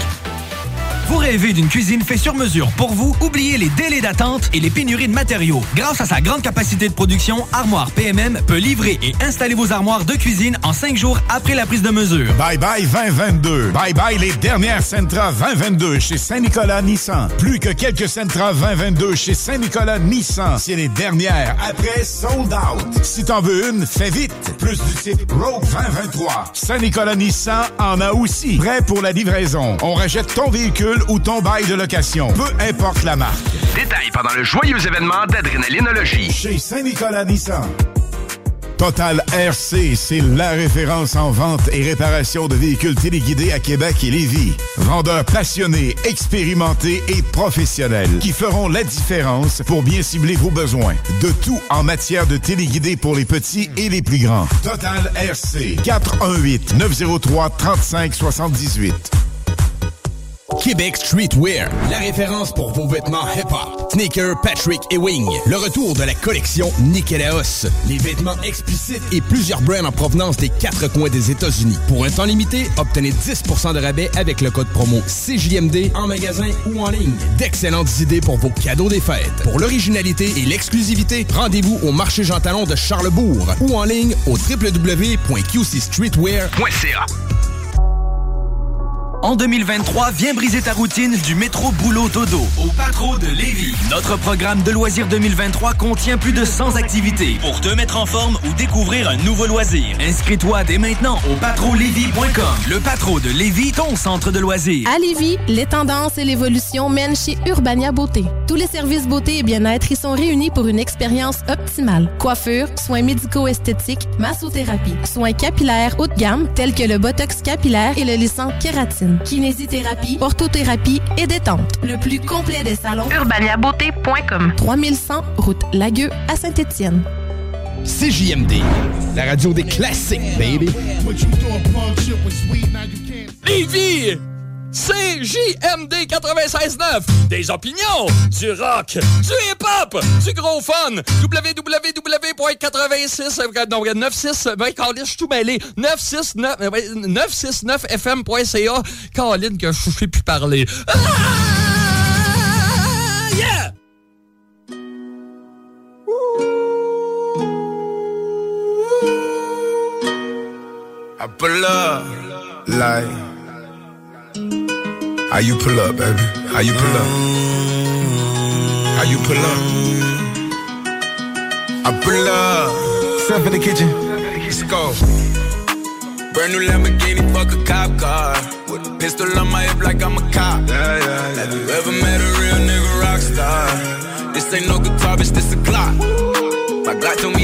Vous rêvez d'une cuisine faite sur mesure pour vous? Oubliez les délais d'attente et les pénuries de matériaux. Grâce à sa grande capacité de production, Armoire PMM peut livrer et installer vos armoires de cuisine en cinq jours après la prise de mesure. Bye bye 2022. Bye bye les dernières Sentra 2022 chez Saint-Nicolas Nissan. Plus que quelques Sentra 2022 chez Saint-Nicolas Nissan. C'est les dernières. Après, sold out. Si t'en veux une, fais vite. Plus du type Rogue 2023. Saint-Nicolas Nissan en a aussi. Prêt pour la livraison. On rachète ton véhicule ou ton bail de location. Peu importe la marque. Détails pendant le joyeux événement d'adrénalinologie. Chez Saint-Nicolas Nissan. Total RC, c'est la référence en vente et réparation de véhicules téléguidés à Québec et Lévis. Vendeurs passionnés, expérimentés et professionnels qui feront la différence pour bien cibler vos besoins. De tout en matière de téléguidés pour les petits et les plus grands. Total RC, 418 903 3578. Québec Streetwear, la référence pour vos vêtements hip-hop. Sneaker, Patrick et Wing. Le retour de la collection Nikélaos. Les vêtements explicites et plusieurs brands en provenance des quatre coins des États-Unis. Pour un temps limité, obtenez 10% de rabais avec le code promo CJMD en magasin ou en ligne. D'excellentes idées pour vos cadeaux des fêtes. Pour l'originalité et l'exclusivité, rendez-vous au marché Jean Talon de Charlebourg ou en ligne au www.qcstreetwear.ca. En 2023, viens briser ta routine du métro boulot dodo au Patro de Lévis. Notre programme de loisirs 2023 contient plus de 100 activités pour te mettre en forme ou découvrir un nouveau loisir. Inscris-toi dès maintenant au patrolévis.com. Le Patro de Lévis, ton centre de loisirs. À Lévis, les tendances et l'évolution mènent chez Urbania Beauté. Tous les services beauté et bien-être y sont réunis pour une expérience optimale. Coiffure, soins médico-esthétiques, massothérapie, soins capillaires haut de gamme tels que le botox capillaire et le lissant kératine, kinésithérapie, orthothérapie et détente. Le plus complet des salons. urbaniabeauté.com 3100 route Lagueux à Saint-Étienne. CJMD, la radio des classiques, baby. Lévis! CJMD 96.9 Des opinions, du rock, du hip-hop, du gros fun. Www.86 non, 96 ben, Colin, je suis tout mêlé. 969 euh, ouais, 969fm.ca Colin, que je sais plus parler. Ah! Yeah! I pull up like how you pull up, baby? How you pull up? How you pull up? I pull up. Step in the kitchen. Let's go. Brand new Lamborghini, fuck a cop car. With a pistol on my hip like I'm a cop. Yeah, yeah, yeah. Have you ever met a real nigga rock star? This ain't no guitar, bitch, this a Glock. My Glock told me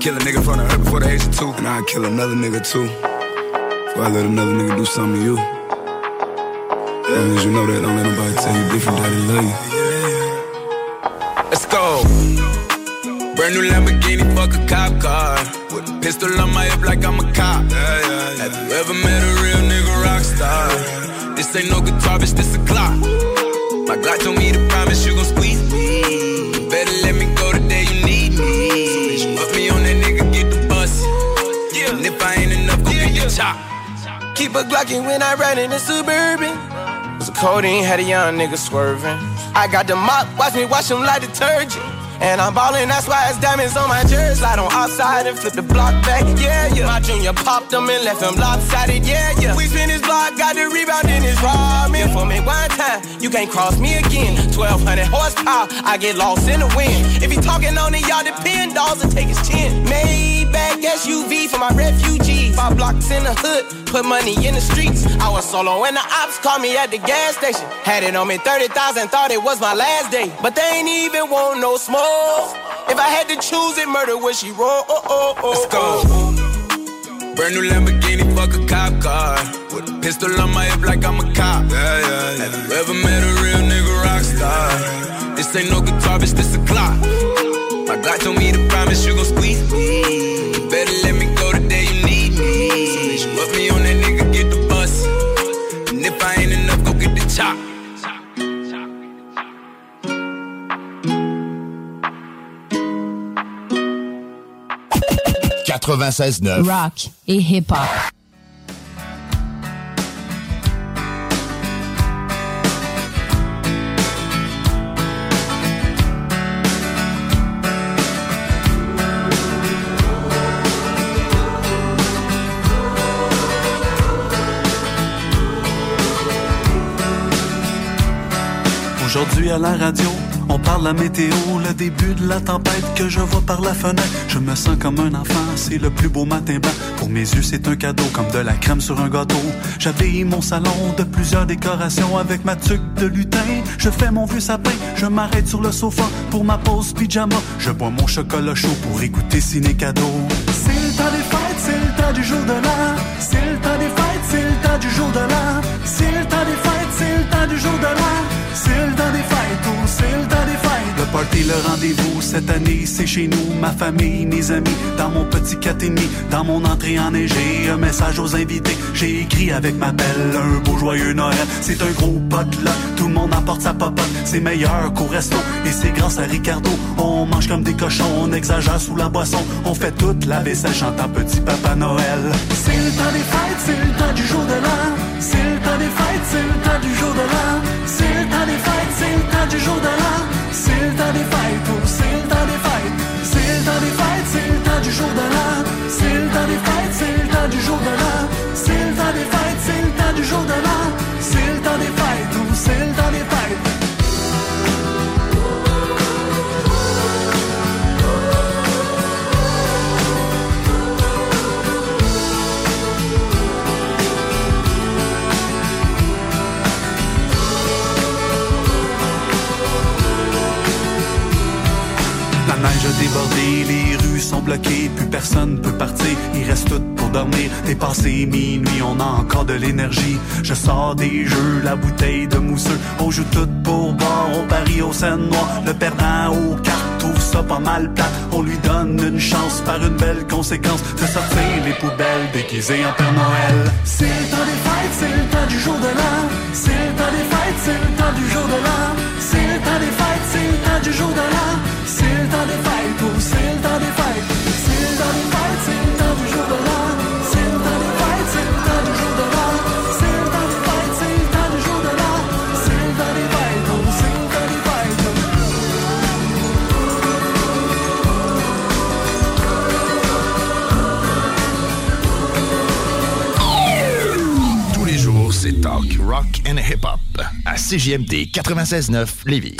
kill a nigga in front of her before the age of two. And I'd kill another nigga too. Before I let another nigga do something to you. As long as you know that, don't let nobody tell you different that they love you. Let's go. Brand new Lamborghini, fuck a cop car. With a pistol on my hip like I'm a cop. Have you ever met a real nigga rock star? This ain't no guitar, bitch, this a clock. My Glock told me to promise you gon' squeeze Keep a Glockin' when I ride in the Suburban. Was a codeine, had a young nigga swerving. I got the mop, watch me wash him like detergent. And I'm ballin', that's why it's diamonds on my jersey. Slide on outside and flip the block back, yeah, yeah. My junior popped him and left him lopsided, yeah, yeah. We spin his block, got the rebound in his ramen. For me one time, you can't cross me again. 1200 horsepower, I get lost in the wind. If he talking on it, y'all depend, dolls and take his chin. Maybach SUV for my refugees. Five blocks in the hood, put money in the streets. I was solo when the ops called me at the gas station. Had it on me 30,000, thought it was my last day. But they ain't even want no smoke. Oh, if I had to choose it, murder would she roll? Oh, oh, oh, Let's go. Oh. Brand new Lamborghini, fuck a cop car. With a pistol on my hip like I'm a cop. Yeah, yeah, yeah. Have you ever met a real nigga rock star? This ain't no guitar, bitch, this a clock. My God told me to promise you gon' squeeze me. Rock et hip-hop. Aujourd'hui à la radio, on parle la météo, le début de la tempête que je vois par la fenêtre. Je me sens comme un enfant, c'est le plus beau matin blanc. Pour mes yeux, c'est un cadeau, comme de la crème sur un gâteau. J'habille mon salon de plusieurs décorations avec ma tuque de lutin. Je fais mon vieux sapin, je m'arrête sur le sofa pour ma pause pyjama. Je bois mon chocolat chaud pour écouter Ciné Cadeau. C'est le temps des fêtes, c'est le du jour de l'an. C'est le temps des fêtes, c'est le du jour de l'an. C'est le temps des fêtes, c'est le du jour de l'an. C'est le temps des fêtes, oh, c'est le temps des fêtes. Le party, le rendez-vous, cette année, c'est chez nous, ma famille, mes amis, dans mon petit 4 et demi, dans mon entrée enneigée, un message aux invités. J'ai écrit avec ma belle, un beau joyeux Noël. C'est un gros pote là, tout le monde apporte sa popote. C'est meilleur qu'au resto, et c'est grâce à Ricardo. On mange comme des cochons, on exagère sous la boisson. On fait toute la vaisselle chantant petit papa Noël. C'est le temps des fêtes, c'est le temps du jour de l'an. C'est le temps des fêtes, c'est le temps du jour de l'an. ta ajuda la, se de fai. A débordé, les rues sont bloquées, plus personne peut partir, il reste tout pour dormir. Dépassé minuit, on a encore de l'énergie. Je sors des jeux, la bouteille de mousseux, on joue tout pour boire, on parie au scène noir. Le perdant aux cartes trouve ça pas mal plat. On lui donne une chance par une belle conséquence de sortir les poubelles déguisées en Père Noël. C'est le temps des fêtes, c'est le temps du jour de l'an. C'est le temps des fêtes, c'est le temps du jour de l'an. C'est le temps des fêtes, c'est le temps du jour de l'an. C'est le temps des fêtes, C'est Talk, Rock and Hip Hop à CJMD 96.9 Lévis.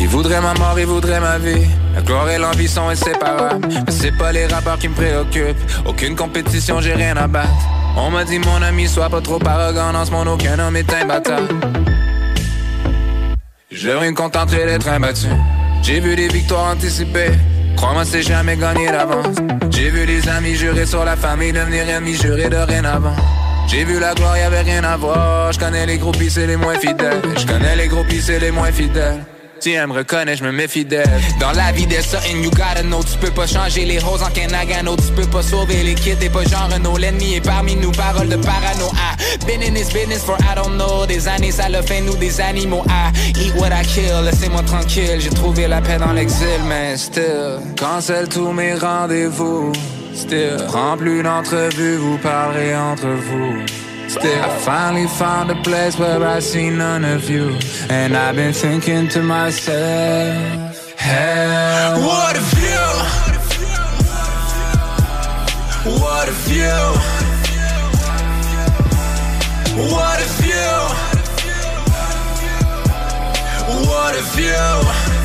Il voudrait ma mort, il voudrait ma vie. La gloire et l'envie sont inséparables. Mais c'est pas les rappeurs qui me préoccupent. Aucune compétition, j'ai rien à battre. On m'a dit, mon ami, sois pas trop arrogant. Dans ce monde, aucun homme est imbattable. Je devrais me contenter d'être imbattu. J'ai vu des victoires anticipées. Crois-moi, c'est jamais gagné d'avance. J'ai vu des amis jurer sur la famille, devenir ennemis rien avant. J'ai vu la gloire, y avait rien à voir. Je connais les groupies, c'est les moins fidèles. Je connais les groupies, c'est les moins fidèles. Si elle me reconnaît, je me méfie d'elle. Dans la vie, there's something you gotta know. Tu peux pas changer les roses en Kenagano. Tu peux pas sauver les kids, t'es pas genre Renault. L'ennemi est parmi nous, parole de parano. Ah, been in this business for I don't know. Des années, ça le fait nous des animaux. Ah, eat what I kill, laissez-moi tranquille. J'ai trouvé la paix dans l'exil, mais still. Cancel tous mes rendez-vous. Still. Prends plus d'entrevues, vous parlez entre vous. Still, I finally found a place where I see none of you. And I've been thinking to myself, hell, What if you? What if you? What if you? What if you?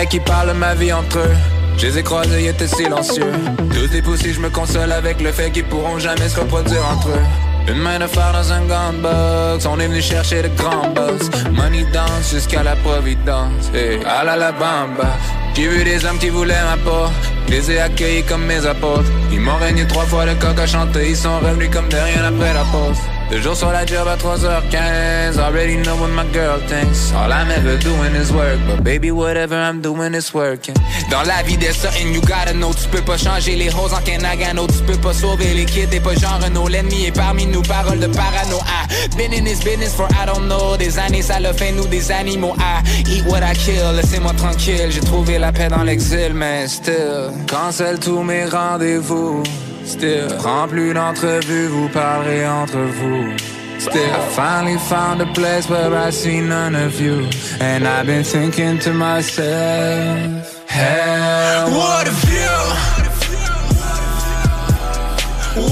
Pareil qu'ils parlent ma vie entre eux. Je les ai croisés, ils étaient silencieux. Tous des poussés, je me console avec le fait qu'ils pourront jamais se reproduire entre eux. Une main de fer dans un gant box, on est venu chercher de grands boss. Money dance jusqu'à la providence. Hey, à la la bamba. J'ai vu des hommes qui voulaient ma peau? Je les ai accueillis comme mes apôtres. Ils m'ont régné trois fois le coq à chanter. Ils sont revenus comme de rien après la pause. Deux jours sur la job à 3h15. Already know what my girl thinks. All I'm ever doing is work. But baby, whatever I'm doing is working. Dans la vie, there's something you gotta know. Tu peux pas changer les roses en Kenagano. Tu peux pas sauver les kids. T'es pas genre Renault. L'ennemi est parmi nous. Parole de parano. Ah, been in this business for I don't know. Des années, ça le fait nous des animaux. Ah, eat what I kill. Laissez-moi tranquille. J'ai trouvé la paix dans l'exil, mais still. Cancel tous mes rendez-vous. Still. Prends plus d'entrevues. Vous parlez entre vous. Still, I finally found a place where I see none of you. And I've been thinking to myself, hell. What if you?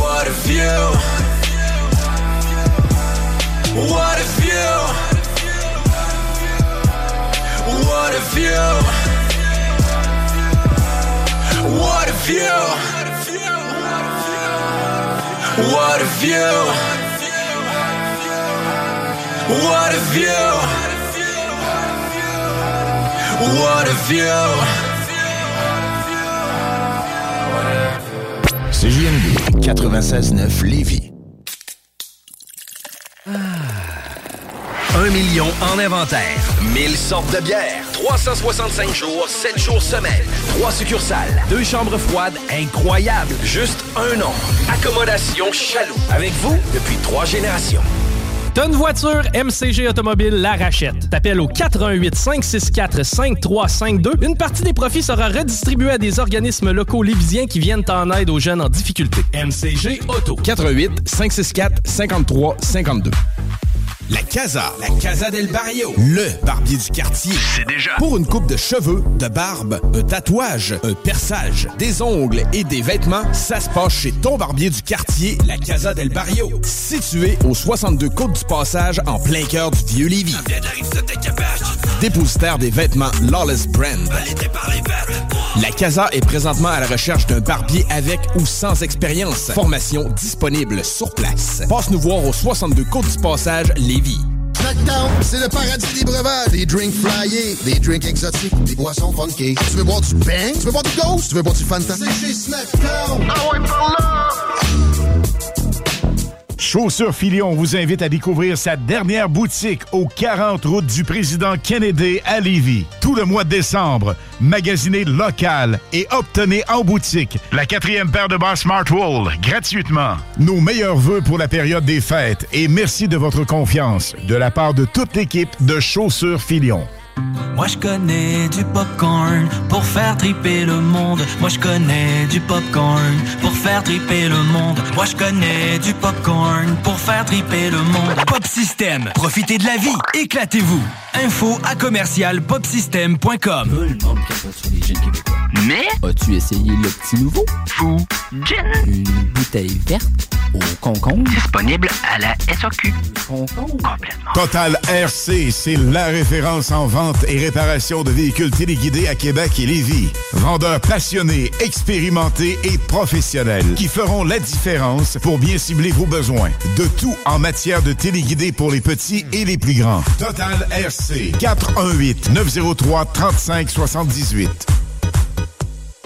What if you? What if you? What if you? What if you? What if you? What a view! What view! 96-9 Lévis. Un million en inventaire. 1000 sortes de bières. 365 jours, 7 jours semaine. 3 succursales. Deux chambres froides incroyables. Juste un nom. Accommodation Chaloux. Avec vous depuis trois générations. T'as une voiture, MCG Automobile la rachète. T'appelles au 88 564 5352. Une partie des profits sera redistribuée à des organismes locaux lévisiens qui viennent en aide aux jeunes en difficulté. MCG Auto. 88 564 53 52. La Casa. La Casa del Barrio. Le barbier du quartier. C'est déjà. Pour une coupe de cheveux, de barbe, un tatouage, un perçage, des ongles et des vêtements, ça se passe chez ton barbier du quartier, la Casa del Barrio. Situé au 62 Côte du Passage, en plein cœur du vieux Lévis. Dépositaire des vêtements Lawless Brand. La Casa est présentement à la recherche d'un barbier avec ou sans expérience. Formation disponible sur place. Passe nous voir au 62 Côte du Passage, Lévis. Snackdown, c'est le paradis des breuvages. Des drinks flyés, des drinks exotiques, des boissons funky. Tu veux boire du bang? Tu veux boire du ghost? Tu veux boire du Fanta? C'est chez Snackdown. Ah ouais, par là! Chaussures Filion vous invite à découvrir sa dernière boutique au 40 route du président Kennedy à Lévis. Tout le mois de décembre, magasinez local et obtenez en boutique la quatrième paire de bas Smartwool gratuitement. Nos meilleurs voeux pour la période des fêtes et merci de votre confiance de la part de toute l'équipe de Chaussures Filion. Moi je connais du popcorn pour faire triper le monde. Moi je connais du popcorn pour faire triper le monde. Moi je connais du popcorn pour faire triper le monde. Pop System, profitez de la vie, éclatez-vous. Info à commercial popsystem.com. Mais as-tu essayé le petit nouveau? Fou Gin. Une bouteille verte au concombre? Disponible à la SAQ. Concombre? Complètement. Total RC, c'est la référence en vente et réparation de véhicules téléguidés à Québec et Lévis. Vendeurs passionnés, expérimentés et professionnels qui feront la différence pour bien cibler vos besoins. De tout en matière de téléguidés pour les petits et les plus grands. Total RC 418 903 3578.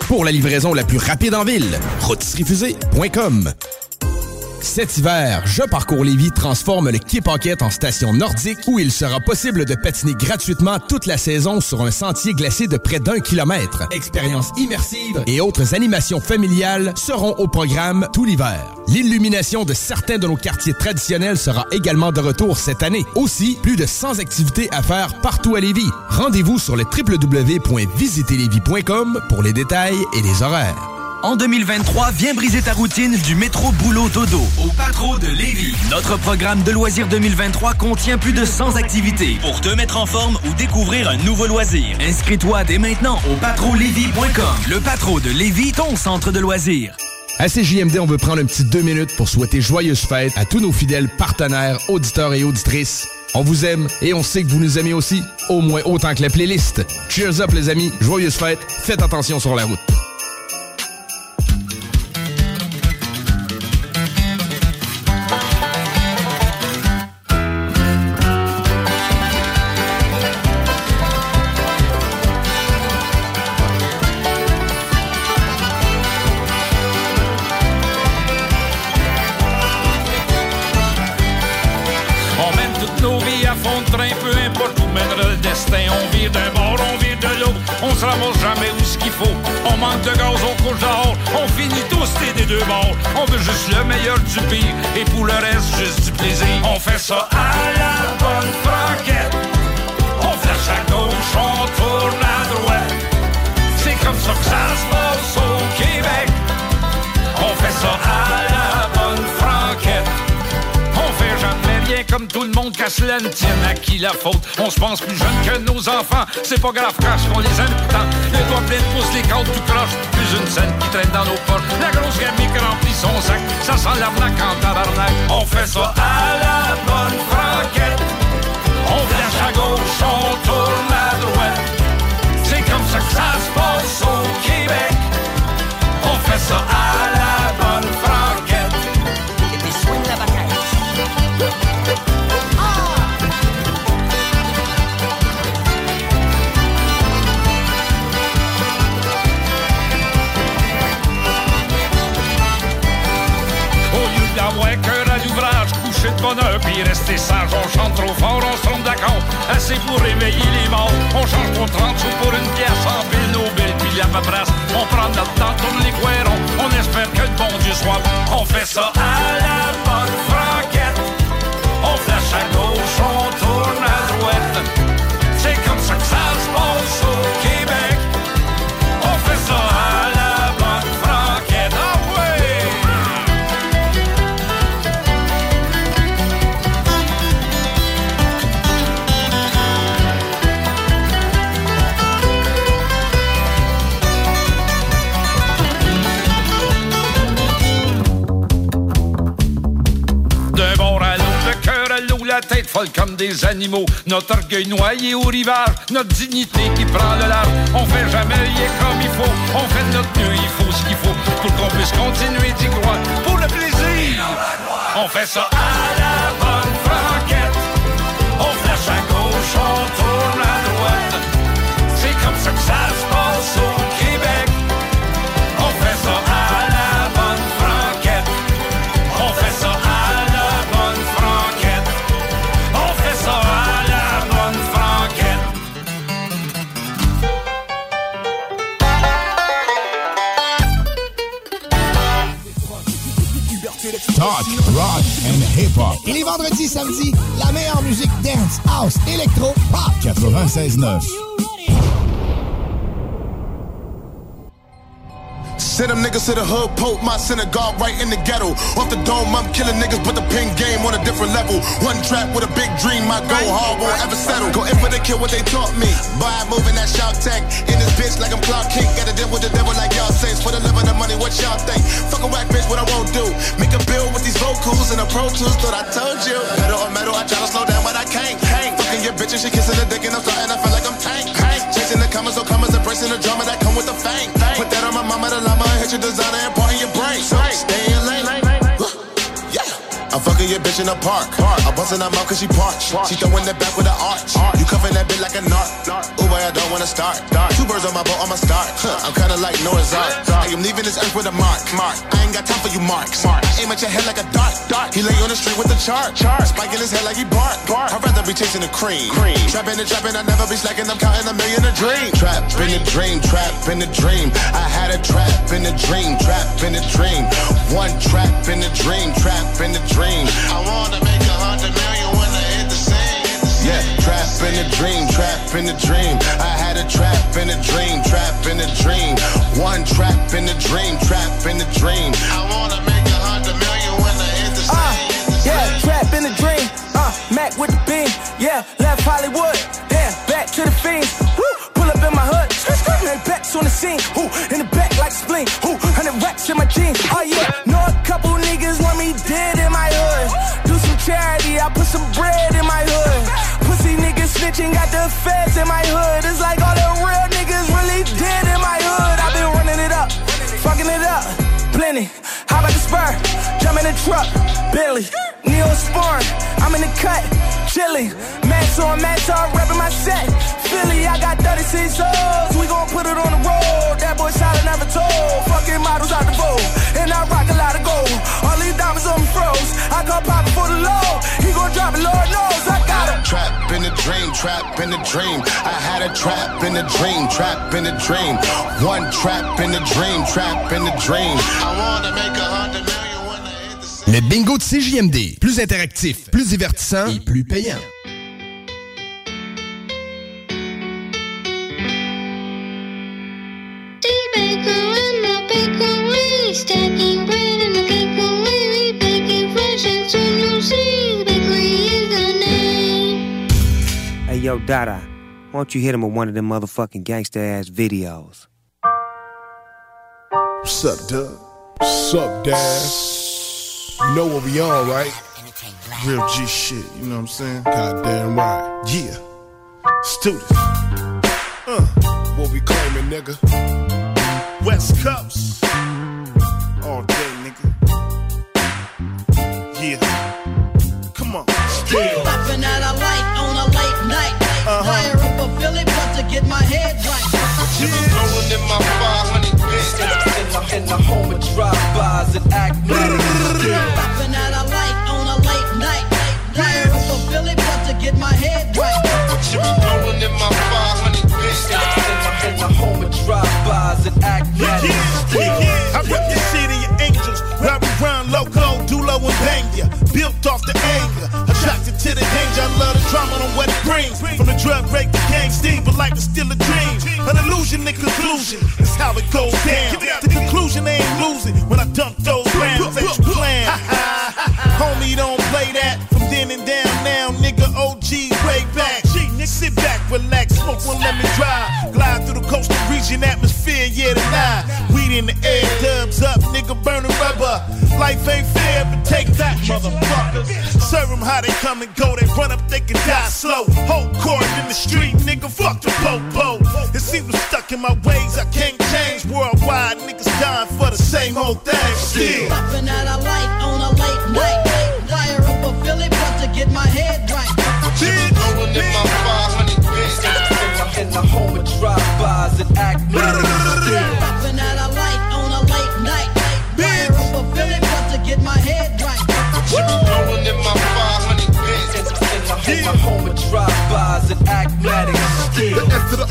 Pour la livraison la plus rapide en ville, rotisseriefusée.com. Cet hiver, Je Parcours Lévis transforme le Quai Pocket en station nordique où il sera possible de patiner gratuitement toute la saison sur un sentier glacé de près d'un kilomètre. Expériences immersives et autres animations familiales seront au programme tout l'hiver. L'illumination de certains de nos quartiers traditionnels sera également de retour cette année. Aussi, plus de 100 activités à faire partout à Lévis. Rendez-vous sur le pour les détails et les horaires. En 2023, viens briser ta routine du métro boulot dodo au Patro de Lévis. Notre programme de loisirs 2023 contient plus de 100 activités pour te mettre en forme ou découvrir un nouveau loisir. Inscris-toi dès maintenant au patrolévis.com. Le Patro de Lévis, ton centre de loisirs. À CJMD, on veut prendre un petit deux minutes pour souhaiter joyeuses fêtes à tous nos fidèles partenaires, auditeurs et auditrices. On vous aime et on sait que vous nous aimez aussi, au moins autant que la playlist. Cheers up les amis, joyeuses fêtes, faites attention sur la route. On veut juste le meilleur du pire, et pour le reste, juste du plaisir. On fait ça à la bonne franquette. On flash à gauche, on tourne à droite. C'est comme ça que ça se passe au Québec. On fait ça à la bonne franquette. On fait jamais rien comme tout le monde, qu'à cela ne tienne à qui la faute? On se pense plus jeune que nos enfants, c'est pas grave, crache qu'on les aime tant. Les doigts pleins de pouces, les cordes tout croche, une scène qui traîne dans nos poches. La grosse gamine qui remplit son sac, ça sent l'arnaque en tabarnak. On fait ça à la bonne franquette. On flash à gauche, on tourne à droite. C'est comme ça que ça se passe au Québec. On fait ça à la rester sage, on chante trop fort, on se trompe d'accord. Assez pour réveiller les morts. On change pour 30 sous pour une pièce, en pile nos billes, puis la paperasse. On prend notre temps, tourne les. On espère que le bon Dieu soit. On fait ça à la bonne franquette. On flash à gauche, on tourne à droite. C'est comme ça que ça l'eau, la tête folle comme des animaux. Notre orgueil noyé au rivage, notre dignité qui prend le large. On fait jamais rien comme il faut, on fait de notre mieux, il faut ce qu'il faut pour qu'on puisse continuer d'y croire. Pour le plaisir, on fait ça à la bonne franquette. On flash à gauche, on tourne à droite. C'est comme ça que ça se passe Et les vendredis samedis, la meilleure musique dance, house, électro, pop. 96.9. Send them niggas to the hood, poke my synagogue right in the ghetto. Off the dome, I'm killing niggas, but the pin game on a different level. One trap with a big dream, my go hard won't ever settle. Go in for the kill what they taught me. By moving that shark tank in this bitch like I'm Clark Kent. Gotta deal with the devil like y'all saints. For the love of the money, what y'all think? Fuck a whack bitch, what I won't do. Make a bill with these vocals and a pro tools, thought I told you. Metal or metal, I try to slow down, but I can't. Hang. Fucking your bitch and she kissing the dick and I'm starting to feel like I'm tank. Chasing the commas, so commas, embracing the drama that come with the fame. Put that on my mama, the llama, hit your designer and part in your brain. So stay in lane. I'm fucking your bitch in the park. I'm busting her mouth cause she parched. She throwing it back with an arch. You cuffing that bitch like a narc. Ooh, boy, I don't wanna start. Two birds on my boat, I'ma start. Huh, I'm kinda like Noah's Ark. I am leaving this earth with a mark. Mark. I ain't got time for you marks. I aim at your head like a dart. Dart. He lay on the street with a chart. Chart. Spike in his head like he bark. Bark. I'd rather be chasing the cream. Cream. Trapping and trapping, I never be slacking. I'm counting a million a dream. Trap in a dream. Trap in a dream. I had a trap in a dream. Trap in a dream. One trap in a dream. Trap in a dream. I wanna make a hundred million when I hit the scene. Yeah, trap in a dream, trap in a dream. I had a trap in a dream, trap in a dream. One trap in a dream, trap in a dream. I wanna make a hundred million when I hit the scene. Yeah, trap in a dream. Uh, Mac with the beam. Yeah, left Hollywood. Damn, back to the fiends. Woo, 100 bets on the scene. Who in the back like spleen? Who 100 racks in my jeans? Oh yeah, know a couple niggas want me dead in my hood. Do some charity, I put some bread in my hood. Pussy niggas snitching, got the feds in my hood. It's like all the real niggas really dead in my hood. I've been running it up, fucking it up, plenty. How about the spur? Jump in the truck, Billy. Neosporin, I'm in the cut, chilling. Max on, max on, rapping my set. Philly, I got 36 O's. We gon' put it on the road. That boy solid never told. Fucking models out the vote. And I rock a lot of gold. All these diamonds on me froze. I for the low. He gon' drop it, Lord knows. I got it. Trap in a dream, trap in a dream. I had a trap in a dream, trap in a dream. One trap in a dream, trap in a dream. I wanna make a hundred million. Le bingo de CJMD. Plus interactif, plus divertissant et plus payant. Yo, Dada, why don't you hit him with one of them motherfucking gangster ass videos? What's up, Doug? What's up, Dad? You know what we on, right? Real G shit, you know what I'm saying? Goddamn right. Yeah. Students. Uh, what we claiming, nigga? West Coast. All day, nigga. Yeah. My 500 bits. In the home of drive-bys and acmatics. Stopping at a light on a late night. Fire up a Philly but to get my head right. What you Rolling in my 500 bits. In the home of drive-bys and acmatics. I rep the city of angels, where we run loco, dulo, and bang ya. Built off the anger, attracted to the danger. I love the drama on what it brings. From the drug break to gang sting, but life is still a dream. An illusion in conclusion, is how it goes down. The conclusion they ain't losing when I dump those rounds that you plan. Homie, don't play that from then and down now, nigga. OG way back. Sit back, relax, smoke one, me drive. Glide through the coastal region atmosphere, yeah, tonight. Weed in the air, dubs up, nigga burning rubber. Life ain't fair, but take that, motherfuckers. Serve them how they come and go, they run up, they can die slow. Whole court in the street, nigga, fuck the popo. It seems I'm stuck in my ways, I can't change. Worldwide, niggas dying for the same old thing. Still. At a light on a late night.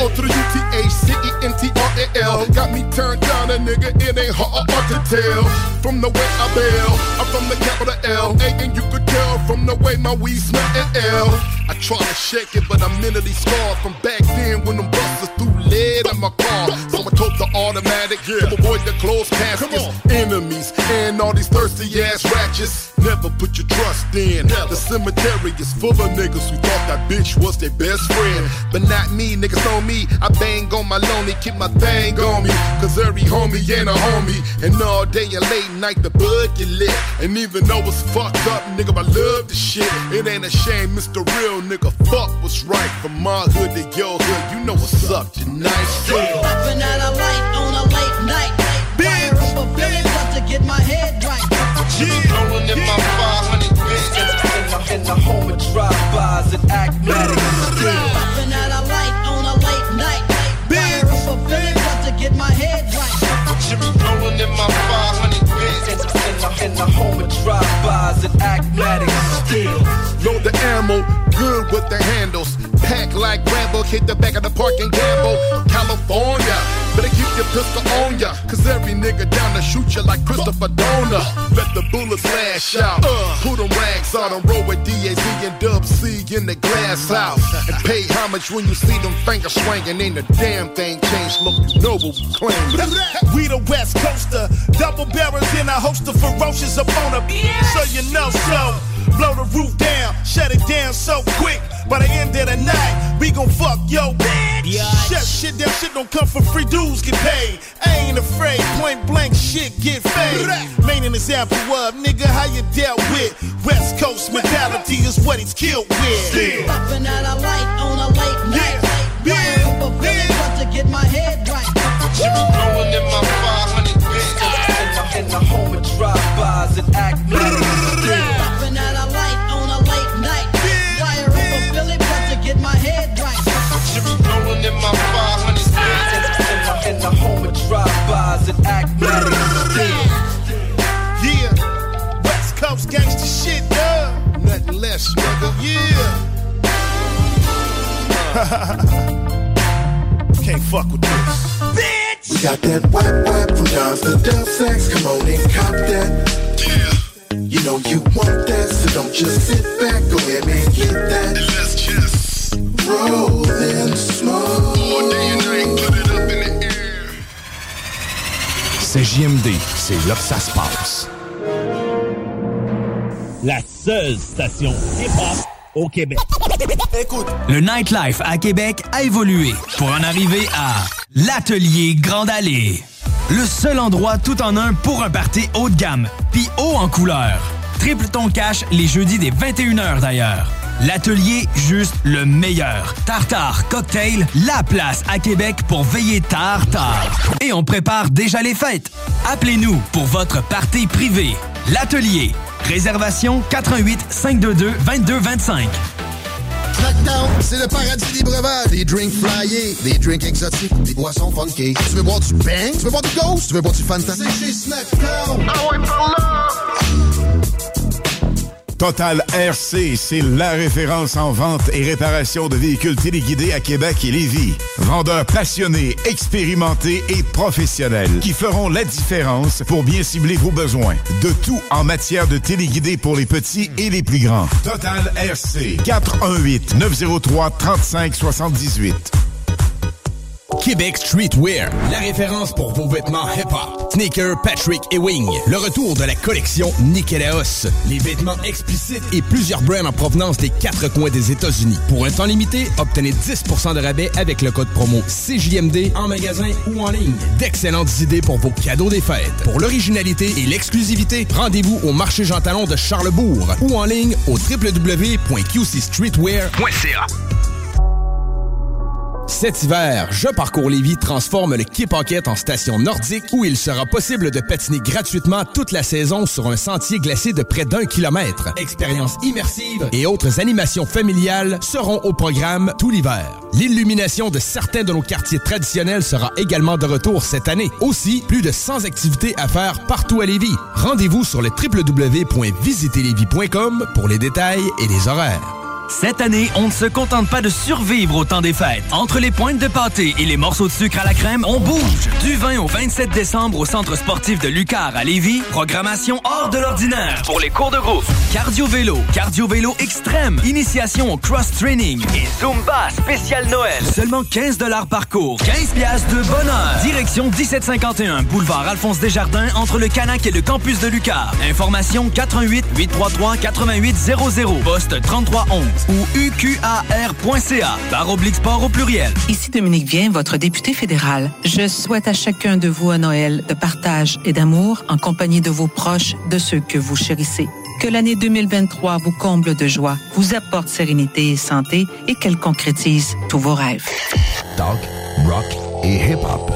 O to the U T H C E N T R A L got me turned down, a nigga. It ain't hard to tell from the way I bail. I'm from the capital L, A, and you could tell from the way my weed smell L. I try to shake it, but I'm mentally scarred from back then when them busters threw lead in my car. So I the automatic to avoid the closed caskets, enemies, and all these thirsty ass ratchets. Never put your trust in. The cemetery is full of niggas who thought that bitch was their best friend. But not me, niggas know me. I bang on my lonely, keep my thing on me. Cause every homie ain't a homie. And all day and late night, the bud get lit. And even though it's fucked up, nigga, I love the shit. It ain't a shame, Mr. Real nigga. Fuck what's right. From my hood to your hood, you know what's up tonight. Popping out a light on a late night. Fire up a Philly just to get my head right. Rolling in my 500 bits in the, in the home of drive-bys and acmatics. Popping out a light on a late night. Fire up a Philly just to get my head right. Jimmy rolling in my 500 bits in, in, the, in the home of drive-bys and acmatics. Still load the ammo, good with the handles. Pack like Rambo, hit the back of the park and gamble. California, better keep your pistol on ya. Cause every nigga down to shoot you like Christopher Dorner. Let the bullets lash out. Put them rags on and roll with DAZ and Dub C in the glass house. And pay homage when you see them fingers swinging. Ain't a damn thing changed. Look, noble claim. We the West Coaster, double barrels in a host of ferocious opponent. So you know so. Blow the roof down, shut it down so quick. By the end of the night, we gon' fuck yo bitch. Shut shit, that shit don't come for free. Dudes get paid. I ain't afraid. Point blank shit get paid. Main an example of nigga how you dealt with. West Coast mentality is what he's killed with. Still Popping out a light on a late night. Fire up a Philly just to get my head right. Jimmy rolling in my 500 bits in the, home of drive-bys and acmatics. Popping drive-bys and acmatics. Yeah, West Coast gangsta shit, dog. Nothing less, nigga. Yeah. Can't fuck with this. Bitch! We got that wet wet from John's to Dub Sex. Come on and cop that. Yeah. You know you want that, so don't just sit back. Go ahead and get that. let's just roll and smoke. All day and night, C'est JMD, c'est là que ça se passe. La seule station hip-hop au Québec. Écoute. Le nightlife à Québec a évolué pour en arriver à l'Atelier Grande Allée. Le seul endroit tout en un pour un party haut de gamme, puis haut en couleur. Triple ton cash les jeudis des 21h d'ailleurs. L'atelier, juste le meilleur. Tartare, cocktail, la place à Québec pour veiller tard, tard. Et on prépare déjà les fêtes. Appelez-nous pour votre party privé. L'atelier. Réservation 88 522 2225. Snackdown, c'est le paradis des breuvages. Des drinks flyés, des drinks exotiques, des boissons funky. Tu veux boire du bang? Tu veux boire du ghost? Tu veux boire du Fanta? C'est chez Snackdown. Ah ouais, par là! Total RC, c'est la référence en vente et réparation de véhicules téléguidés à Québec et Lévis. Vendeurs passionnés, expérimentés et professionnels qui feront la différence pour bien cibler vos besoins. De tout en matière de téléguidés pour les petits et les plus grands. Total RC, 418 903 35 78. Québec Streetwear, la référence pour vos vêtements hip-hop. Sneaker, Patrick et Wing. Le retour de la collection Nikélaos. Les vêtements explicites et plusieurs brands en provenance des quatre coins des États-Unis. Pour un temps limité, obtenez 10% de rabais avec le code promo CJMD en magasin ou en ligne. D'excellentes idées pour vos cadeaux des fêtes. Pour l'originalité et l'exclusivité, rendez-vous au marché Jean Talon de Charlebourg ou en ligne au www.qcstreetwear.ca. Cet hiver, Je Parcours Lévis transforme le Quai Paquette en station nordique où il sera possible de patiner gratuitement toute la saison sur un sentier glacé de près d'un kilomètre. Expériences immersives et autres animations familiales seront au programme tout l'hiver. L'illumination de certains de nos quartiers traditionnels sera également de retour cette année. Aussi, plus de 100 activités à faire partout à Lévis. Rendez-vous sur le pour les détails et les horaires. Cette année, on ne se contente pas de survivre au temps des fêtes. Entre les pointes de pâté et les morceaux de sucre à la crème, on bouge. Du 20 au 27 décembre au Centre sportif de Lucar à Lévis, programmation hors de l'ordinaire pour les cours de groupe. Cardio-vélo, cardio-vélo extrême, initiation au cross-training et Zumba spécial Noël. Seulement 15 par cours, 15 piastres de bonheur. Direction 1751, boulevard Alphonse Desjardins, entre le Canac et le campus de Lucar. Information 88 833 8800, poste 3311 ou uqar.ca, barre oblique sport au pluriel. Ici Dominique Vien, votre député fédéral. Je souhaite à chacun de vous un Noël de partage et d'amour en compagnie de vos proches, de ceux que vous chérissez. Que l'année 2023 vous comble de joie, vous apporte sérénité et santé et qu'elle concrétise tous vos rêves. Talk, rock et hip-hop.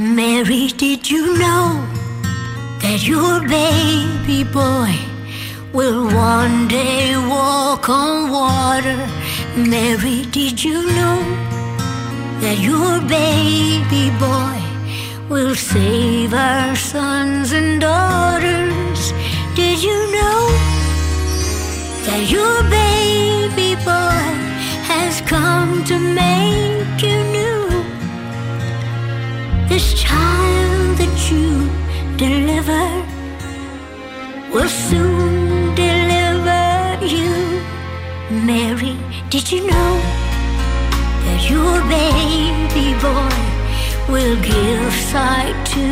Mary, did you know that your baby boy will one day walk on water? Mary, did you know that your baby boy will save our sons and daughters? Did you know that your baby boy has come to make you new? This child that you deliver will soon deliver you. Mary, did you know that your baby boy will give sight to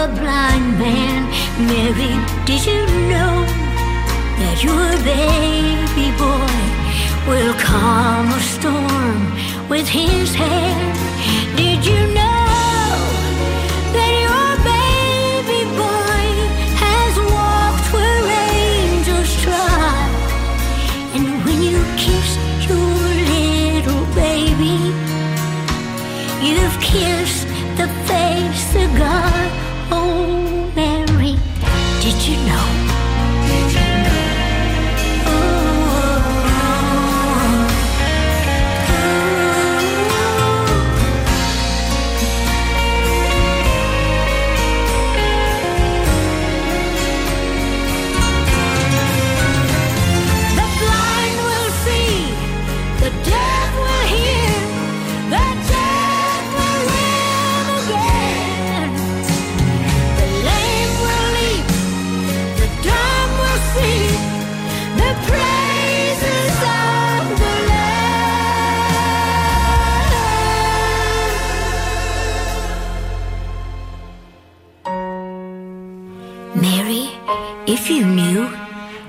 a blind man? Mary, did you know that your baby boy will calm a storm with his hand? Did you know? cegar. If you knew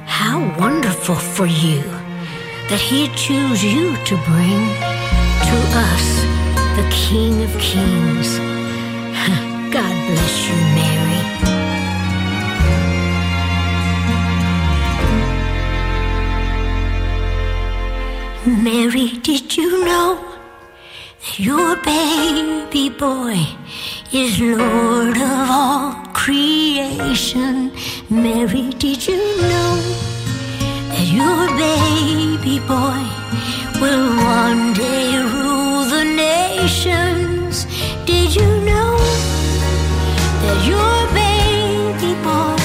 how wonderful for you that He'd choose you to bring to us the King of Kings. God bless you, Mary. Mary, did you know that your baby boy is Lord of all creation? Mary, did you know that your baby boy will one day rule the nations? Did you know that your baby boy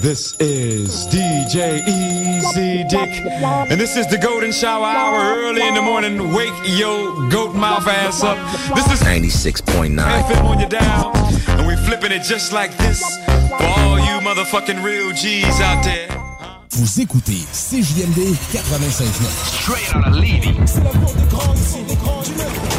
This is DJ Easy Dick, and this is the Golden Shower Hour. Early in the morning, wake your goat mouth ass up. This is 96.9 FM on your dial, and we're flipping it just like this for all you motherfucking real G's out there. Vous écoutez CJMD 96.9. Straight out of Lévis. C'est la des grands ici, des grands du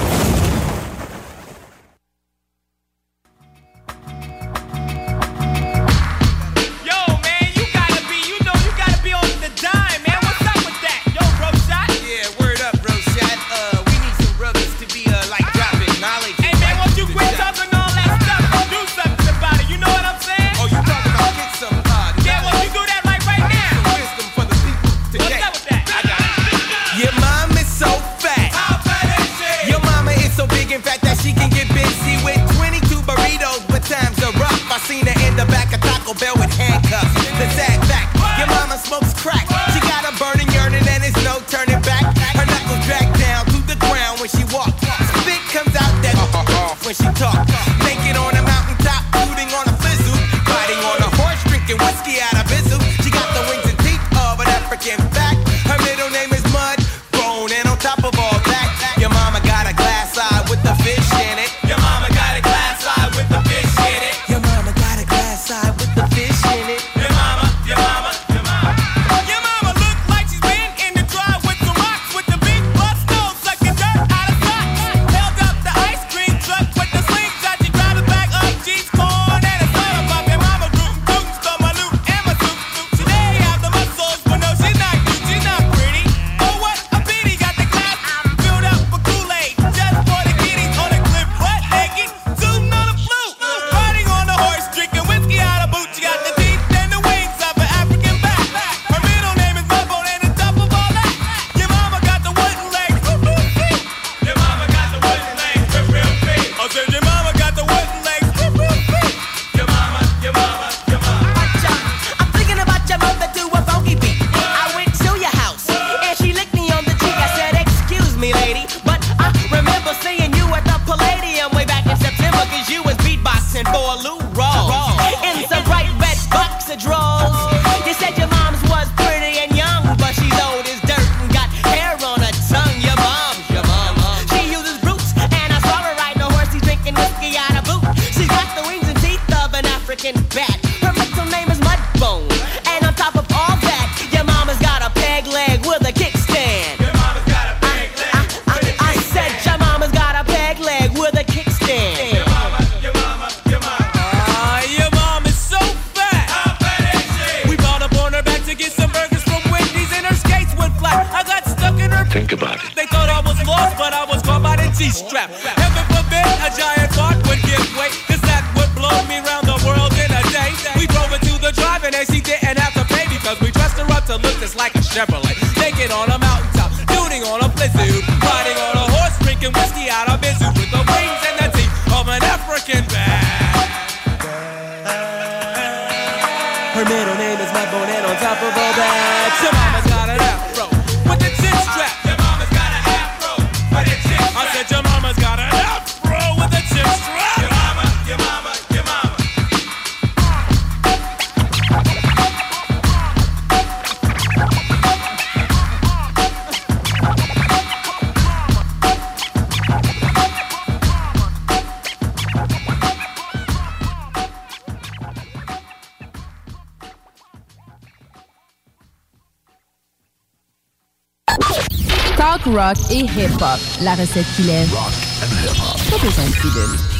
hip-hop. La recette qui lève. Rock hip-hop.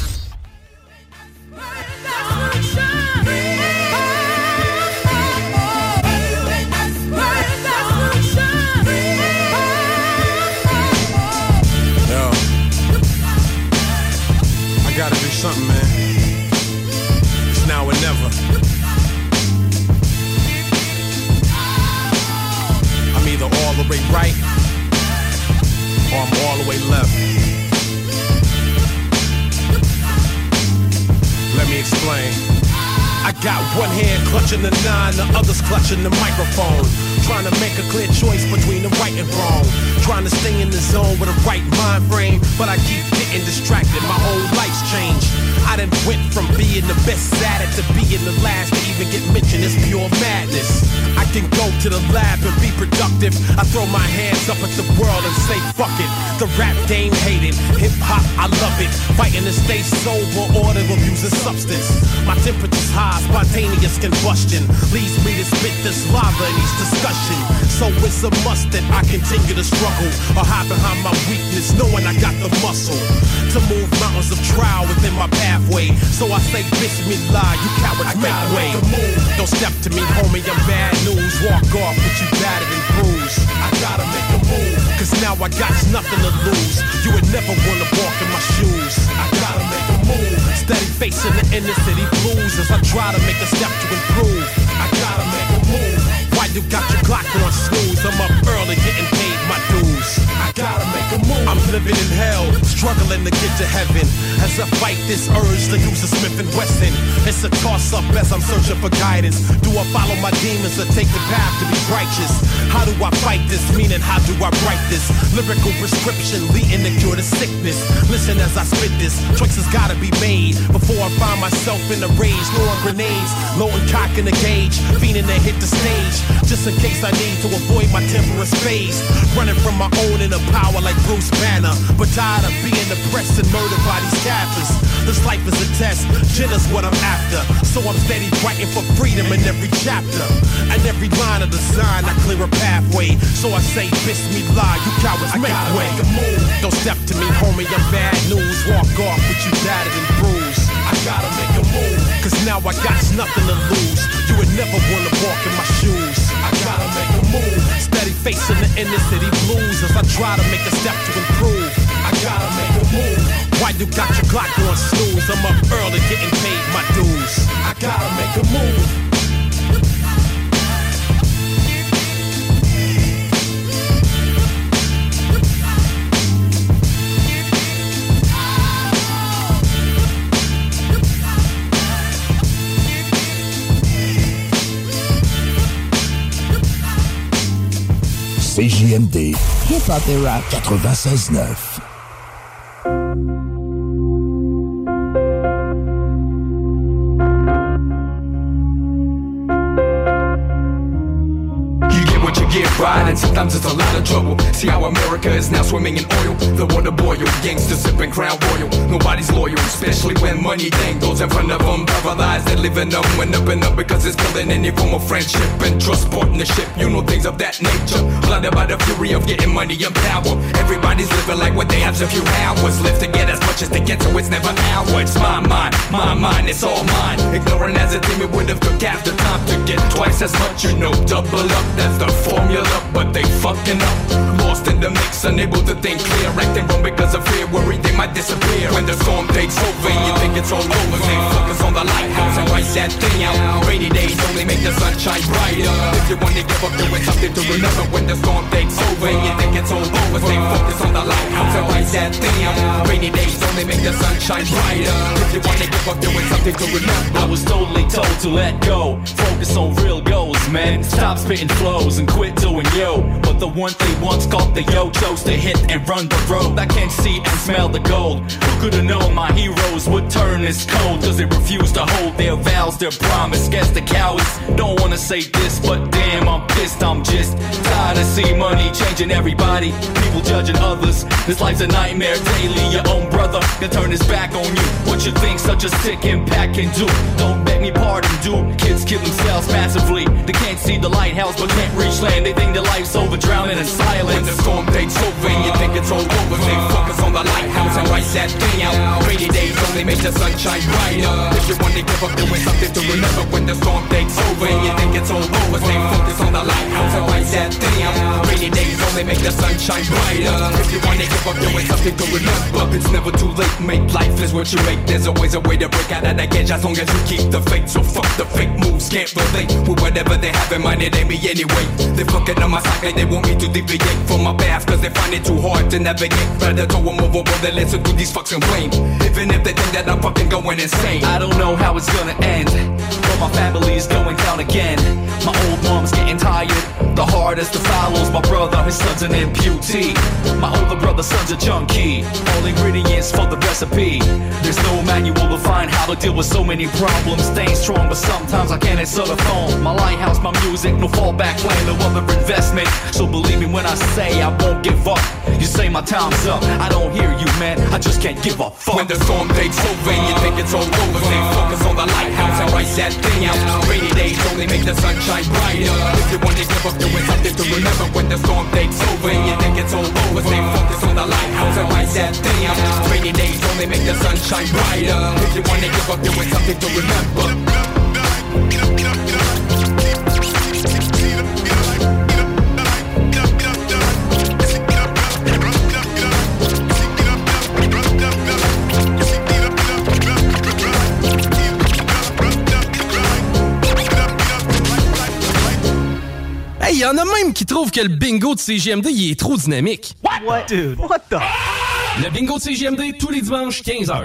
Throw my hands up at the world and say, fuck it. The rap game hate it. Hip hop, I love it. Fighting to stay sober order to abuse a substance. My temperature's high, spontaneous combustion. Leads me to spit this lava in each discussion. So it's a must that I continue to struggle or hide behind my weakness, knowing I got the muscle to move mountains of trial within my pathway. So I say, Bismillah, you cowards make way. Don't step to me, homie, I'm bad news. Walk off with you battered and bruised. I gotta make a move, cause now I got nothing to lose. You would never wanna walk in my shoes. I gotta make a move. Steady facing the inner city blues as I try to make a step to improve. I gotta make a move. Why you got your clock on snooze? I'm up early getting gotta make a move. I'm living in hell, struggling to get to heaven. As I fight this urge to use a Smith and Wesson. It's a toss up as I'm searching for guidance. Do I follow my demons or take the path to be righteous? How do I fight this? Meaning, how do I write this? Lyrical prescription leading to cure the sickness. Listen as I spit this. Choices gotta be made before I find myself in a rage. Throwing grenades, loading cock in the gauge, fiending to hit the stage. Just in case I need to avoid my temperance phase. Running from my own inner power like Bruce Banner. But tired of being oppressed and murdered by these cappers. This life is a test, Jannah's what I'm after. So I'm steady writing for freedom in every chapter. And every line of design, I clear a pathway. So I say, Bismillah, you cowards make way. Move. Don't step to me, homie, I'm bad news. Walk off with you battered and bruised. I gotta make a move, cause now I got nothing to lose. You would never wanna walk in my shoes. I gotta move, steady facing the inner city blues as I try to make a step to improve. I gotta make a move. Why you got your Glock on snooze? I'm up early getting paid my dues. I gotta make a move. CJMD Hip Hop et Rap. 96.9. Sometimes it's a lot of trouble. See how America is now swimming in oil. The water boil, gangsters sipping crown royal. Nobody's loyal, especially when money dangles in front of them. They're living them when up and up because it's killing any form of friendship and trust partnership. You know things of that nature. Blinded by the fury of getting money and power. Everybody's living like what they have a few hours left to get as much as they get, so it's never ours. My mind, my mind, it's all mine. Ignoring as a team, it would have took half the time to get twice as much. You know, double up, that's the formula, but they fucking up. Lost in the mix, unable to think clear. Acting wrong because of fear, worried they might disappear. When the storm takes over, you think it's all over. Stay focused on the lighthouse and write that thing out. Rainy days only make the sunshine brighter. If you want to give up, there is something to remember. When the storm takes over, you think it's all over. Stay focused on the lighthouse and write that thing out. Rainy days only make the sunshine brighter. If you want to give up, there is something to remember. I was totally told to let go. Focus on real goals, man. Stop spitting flows and quit doing yo. But the one they once called the yo chose to hit and run the road. I can't see and smell the gold. Who could have known my heroes would turn this cold? Cause they refuse to hold their vows, their promise. Guess the cowards don't wanna say this, but damn, I'm pissed. I'm just tired of seeing money changing everybody. People judging others. This life's a nightmare daily. Your own brother can turn his back on you. What you think such a sick impact can do? Don't me pardon, dude. Kids kill themselves massively. They can't see the lighthouse but can't reach land. They think their life's over, drowning in silence. When the storm takes over and you think it's all over, they focus on the lighthouse and write that thing out. Only make the sunshine brighter. If you want to give up, is something to remember. When the storm takes over and you think it's all over, stay focused on the lighthouse and write that thing. Rainy days only make the sunshine brighter. If you want to give up, is something to remember. It's never too late, mate. Life is what you make. There's always a way to break out of that cage as long as you keep the faith. So fuck the fake moves, can't relate with whatever they have in mind. It ain't me anyway. They fucking on my side, they want me to deviate from my path cause they find it too hard to navigate. Rather to a move over than listen to these fucks and blame. Even if they think that I'm fucking going insane. I don't know how it's gonna end, but my family's going down again. My old mom's getting tired. The hardest to follows my brother, his son's an amputee. My older brother's son's a junkie. All ingredients for the recipe. There's no manual to find how to deal with so many problems. Staying strong, but sometimes I can't answer the phone. My lighthouse, my music, no fallback plan, no other investment. So believe me when I say I won't give up. You say my time's up, I don't hear you, man. I just can't give a fuck. When the storm takes over and you think it's all over, stay focused on the lighthouse and write that thing out. Rainy days only make the sunshine brighter. If you want to give up, doing something to remember when the storm takes over and you think it's all over, stay focused on the lighthouse and write that thing out. Rainy days only make the sunshine brighter. If you want to give up, doing something to remember. Y en a même qui trouvent que le bingo de CGMD, il est trop dynamique. What? Dude, what the? Le bingo de CGMD, tous les dimanches, 15h.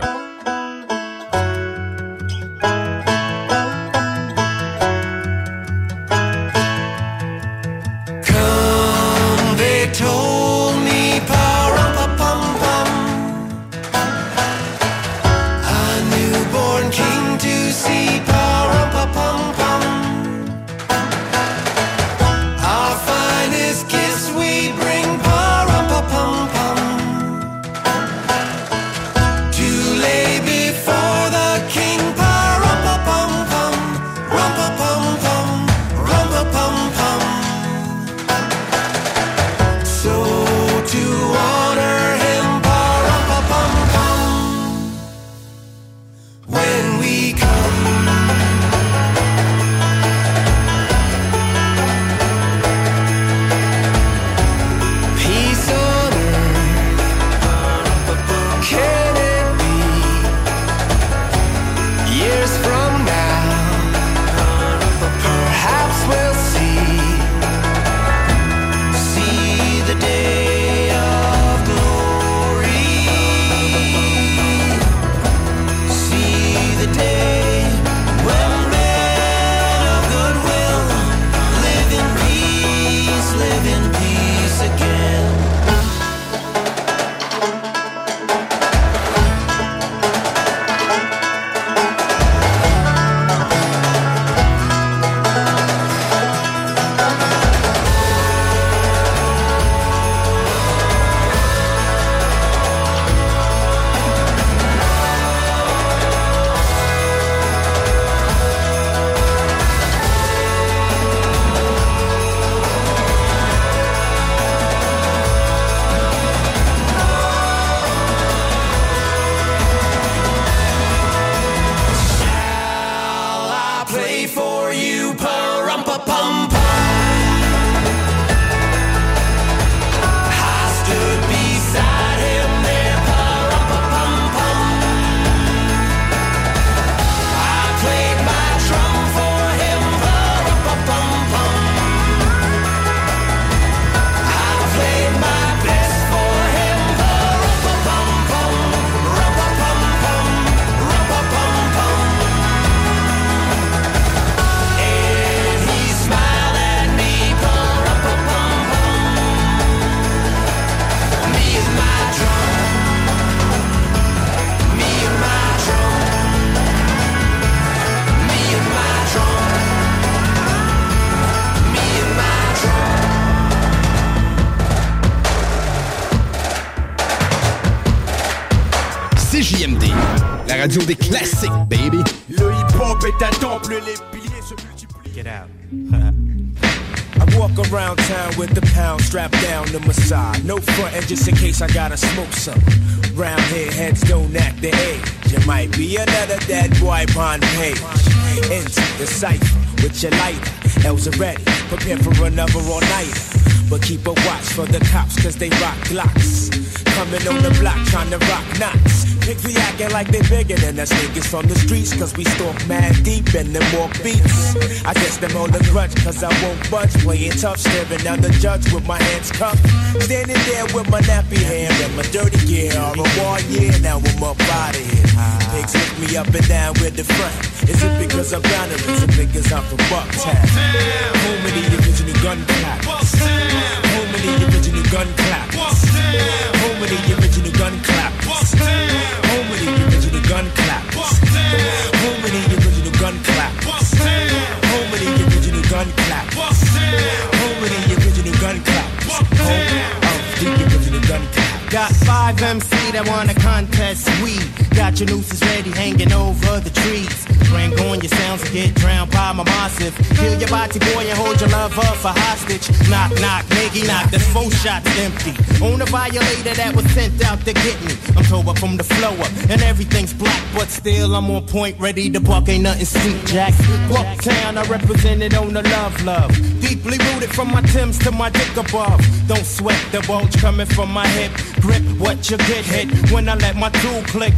End just in case I gotta smoke some. Round here, heads don't act the age. It might be another dead boy on page. Into the cipher with your lighter. L's ready, prepare for another all nighter. But keep a watch for the cops, cause they rock glocks. Coming on the block trying to rock knots. Pigs be acting like they bigger than us niggas from the streets, cause we stalk mad deep and them walk beats. I guess them all a grudge, cause I won't budge. Playing tough, staring down the judge with my hands cuffed. Standing there with my nappy hair and my dirty gear. War year, now I'm up out of here. Pigs lift me up and down with the front. Is it because I'm down or is it because I'm from Bucktown? Home of the original gun Got five MC that wanna contest. We got your nooses ready hanging over the trees. Bring on your sounds and get drowned by my massive. Kill your body boy and hold your lover for hostage. Knock knock nigga knock that's four shots empty. On a violator that was sent out to get me. I'm tore up from the flow up and everything's black But still I'm on point ready to buck ain't nothing sweet jack. Bucktown I represented on the love love. Deeply rooted from my Timbs to my dick above. Don't sweat the bulge coming from my hip. Grip what you get hit when I let my tool click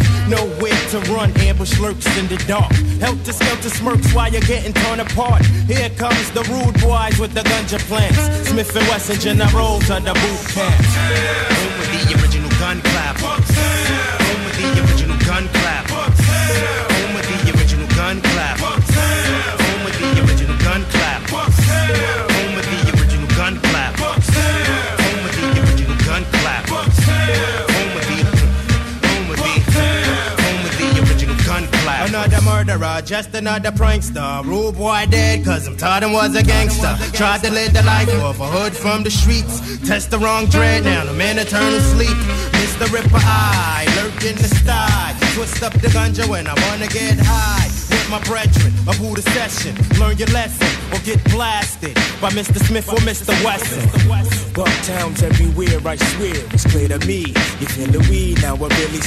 Nowhere to run. Ambush lurks in the dark. Help Helter skelter smirks while you're getting torn apart. Here comes the rude boys with the ganja plants. Smith and Wesson generals of the boot camp Home with the original gun murderer, just another prankster Rude boy dead cause I'm taught him was a gangster Tried to live the life of a hood from the streets Test the wrong dread, now I'm in eternal sleep Mr. Ripper Eye, lurk in the sty Twist up the ganja when I wanna get high my brethren, a Buddha session Learn your lesson or get blasted By Mr. Smith or Mr. Wesson Bucktown's everywhere, I swear. It's clear to me. You feel the weed, now I really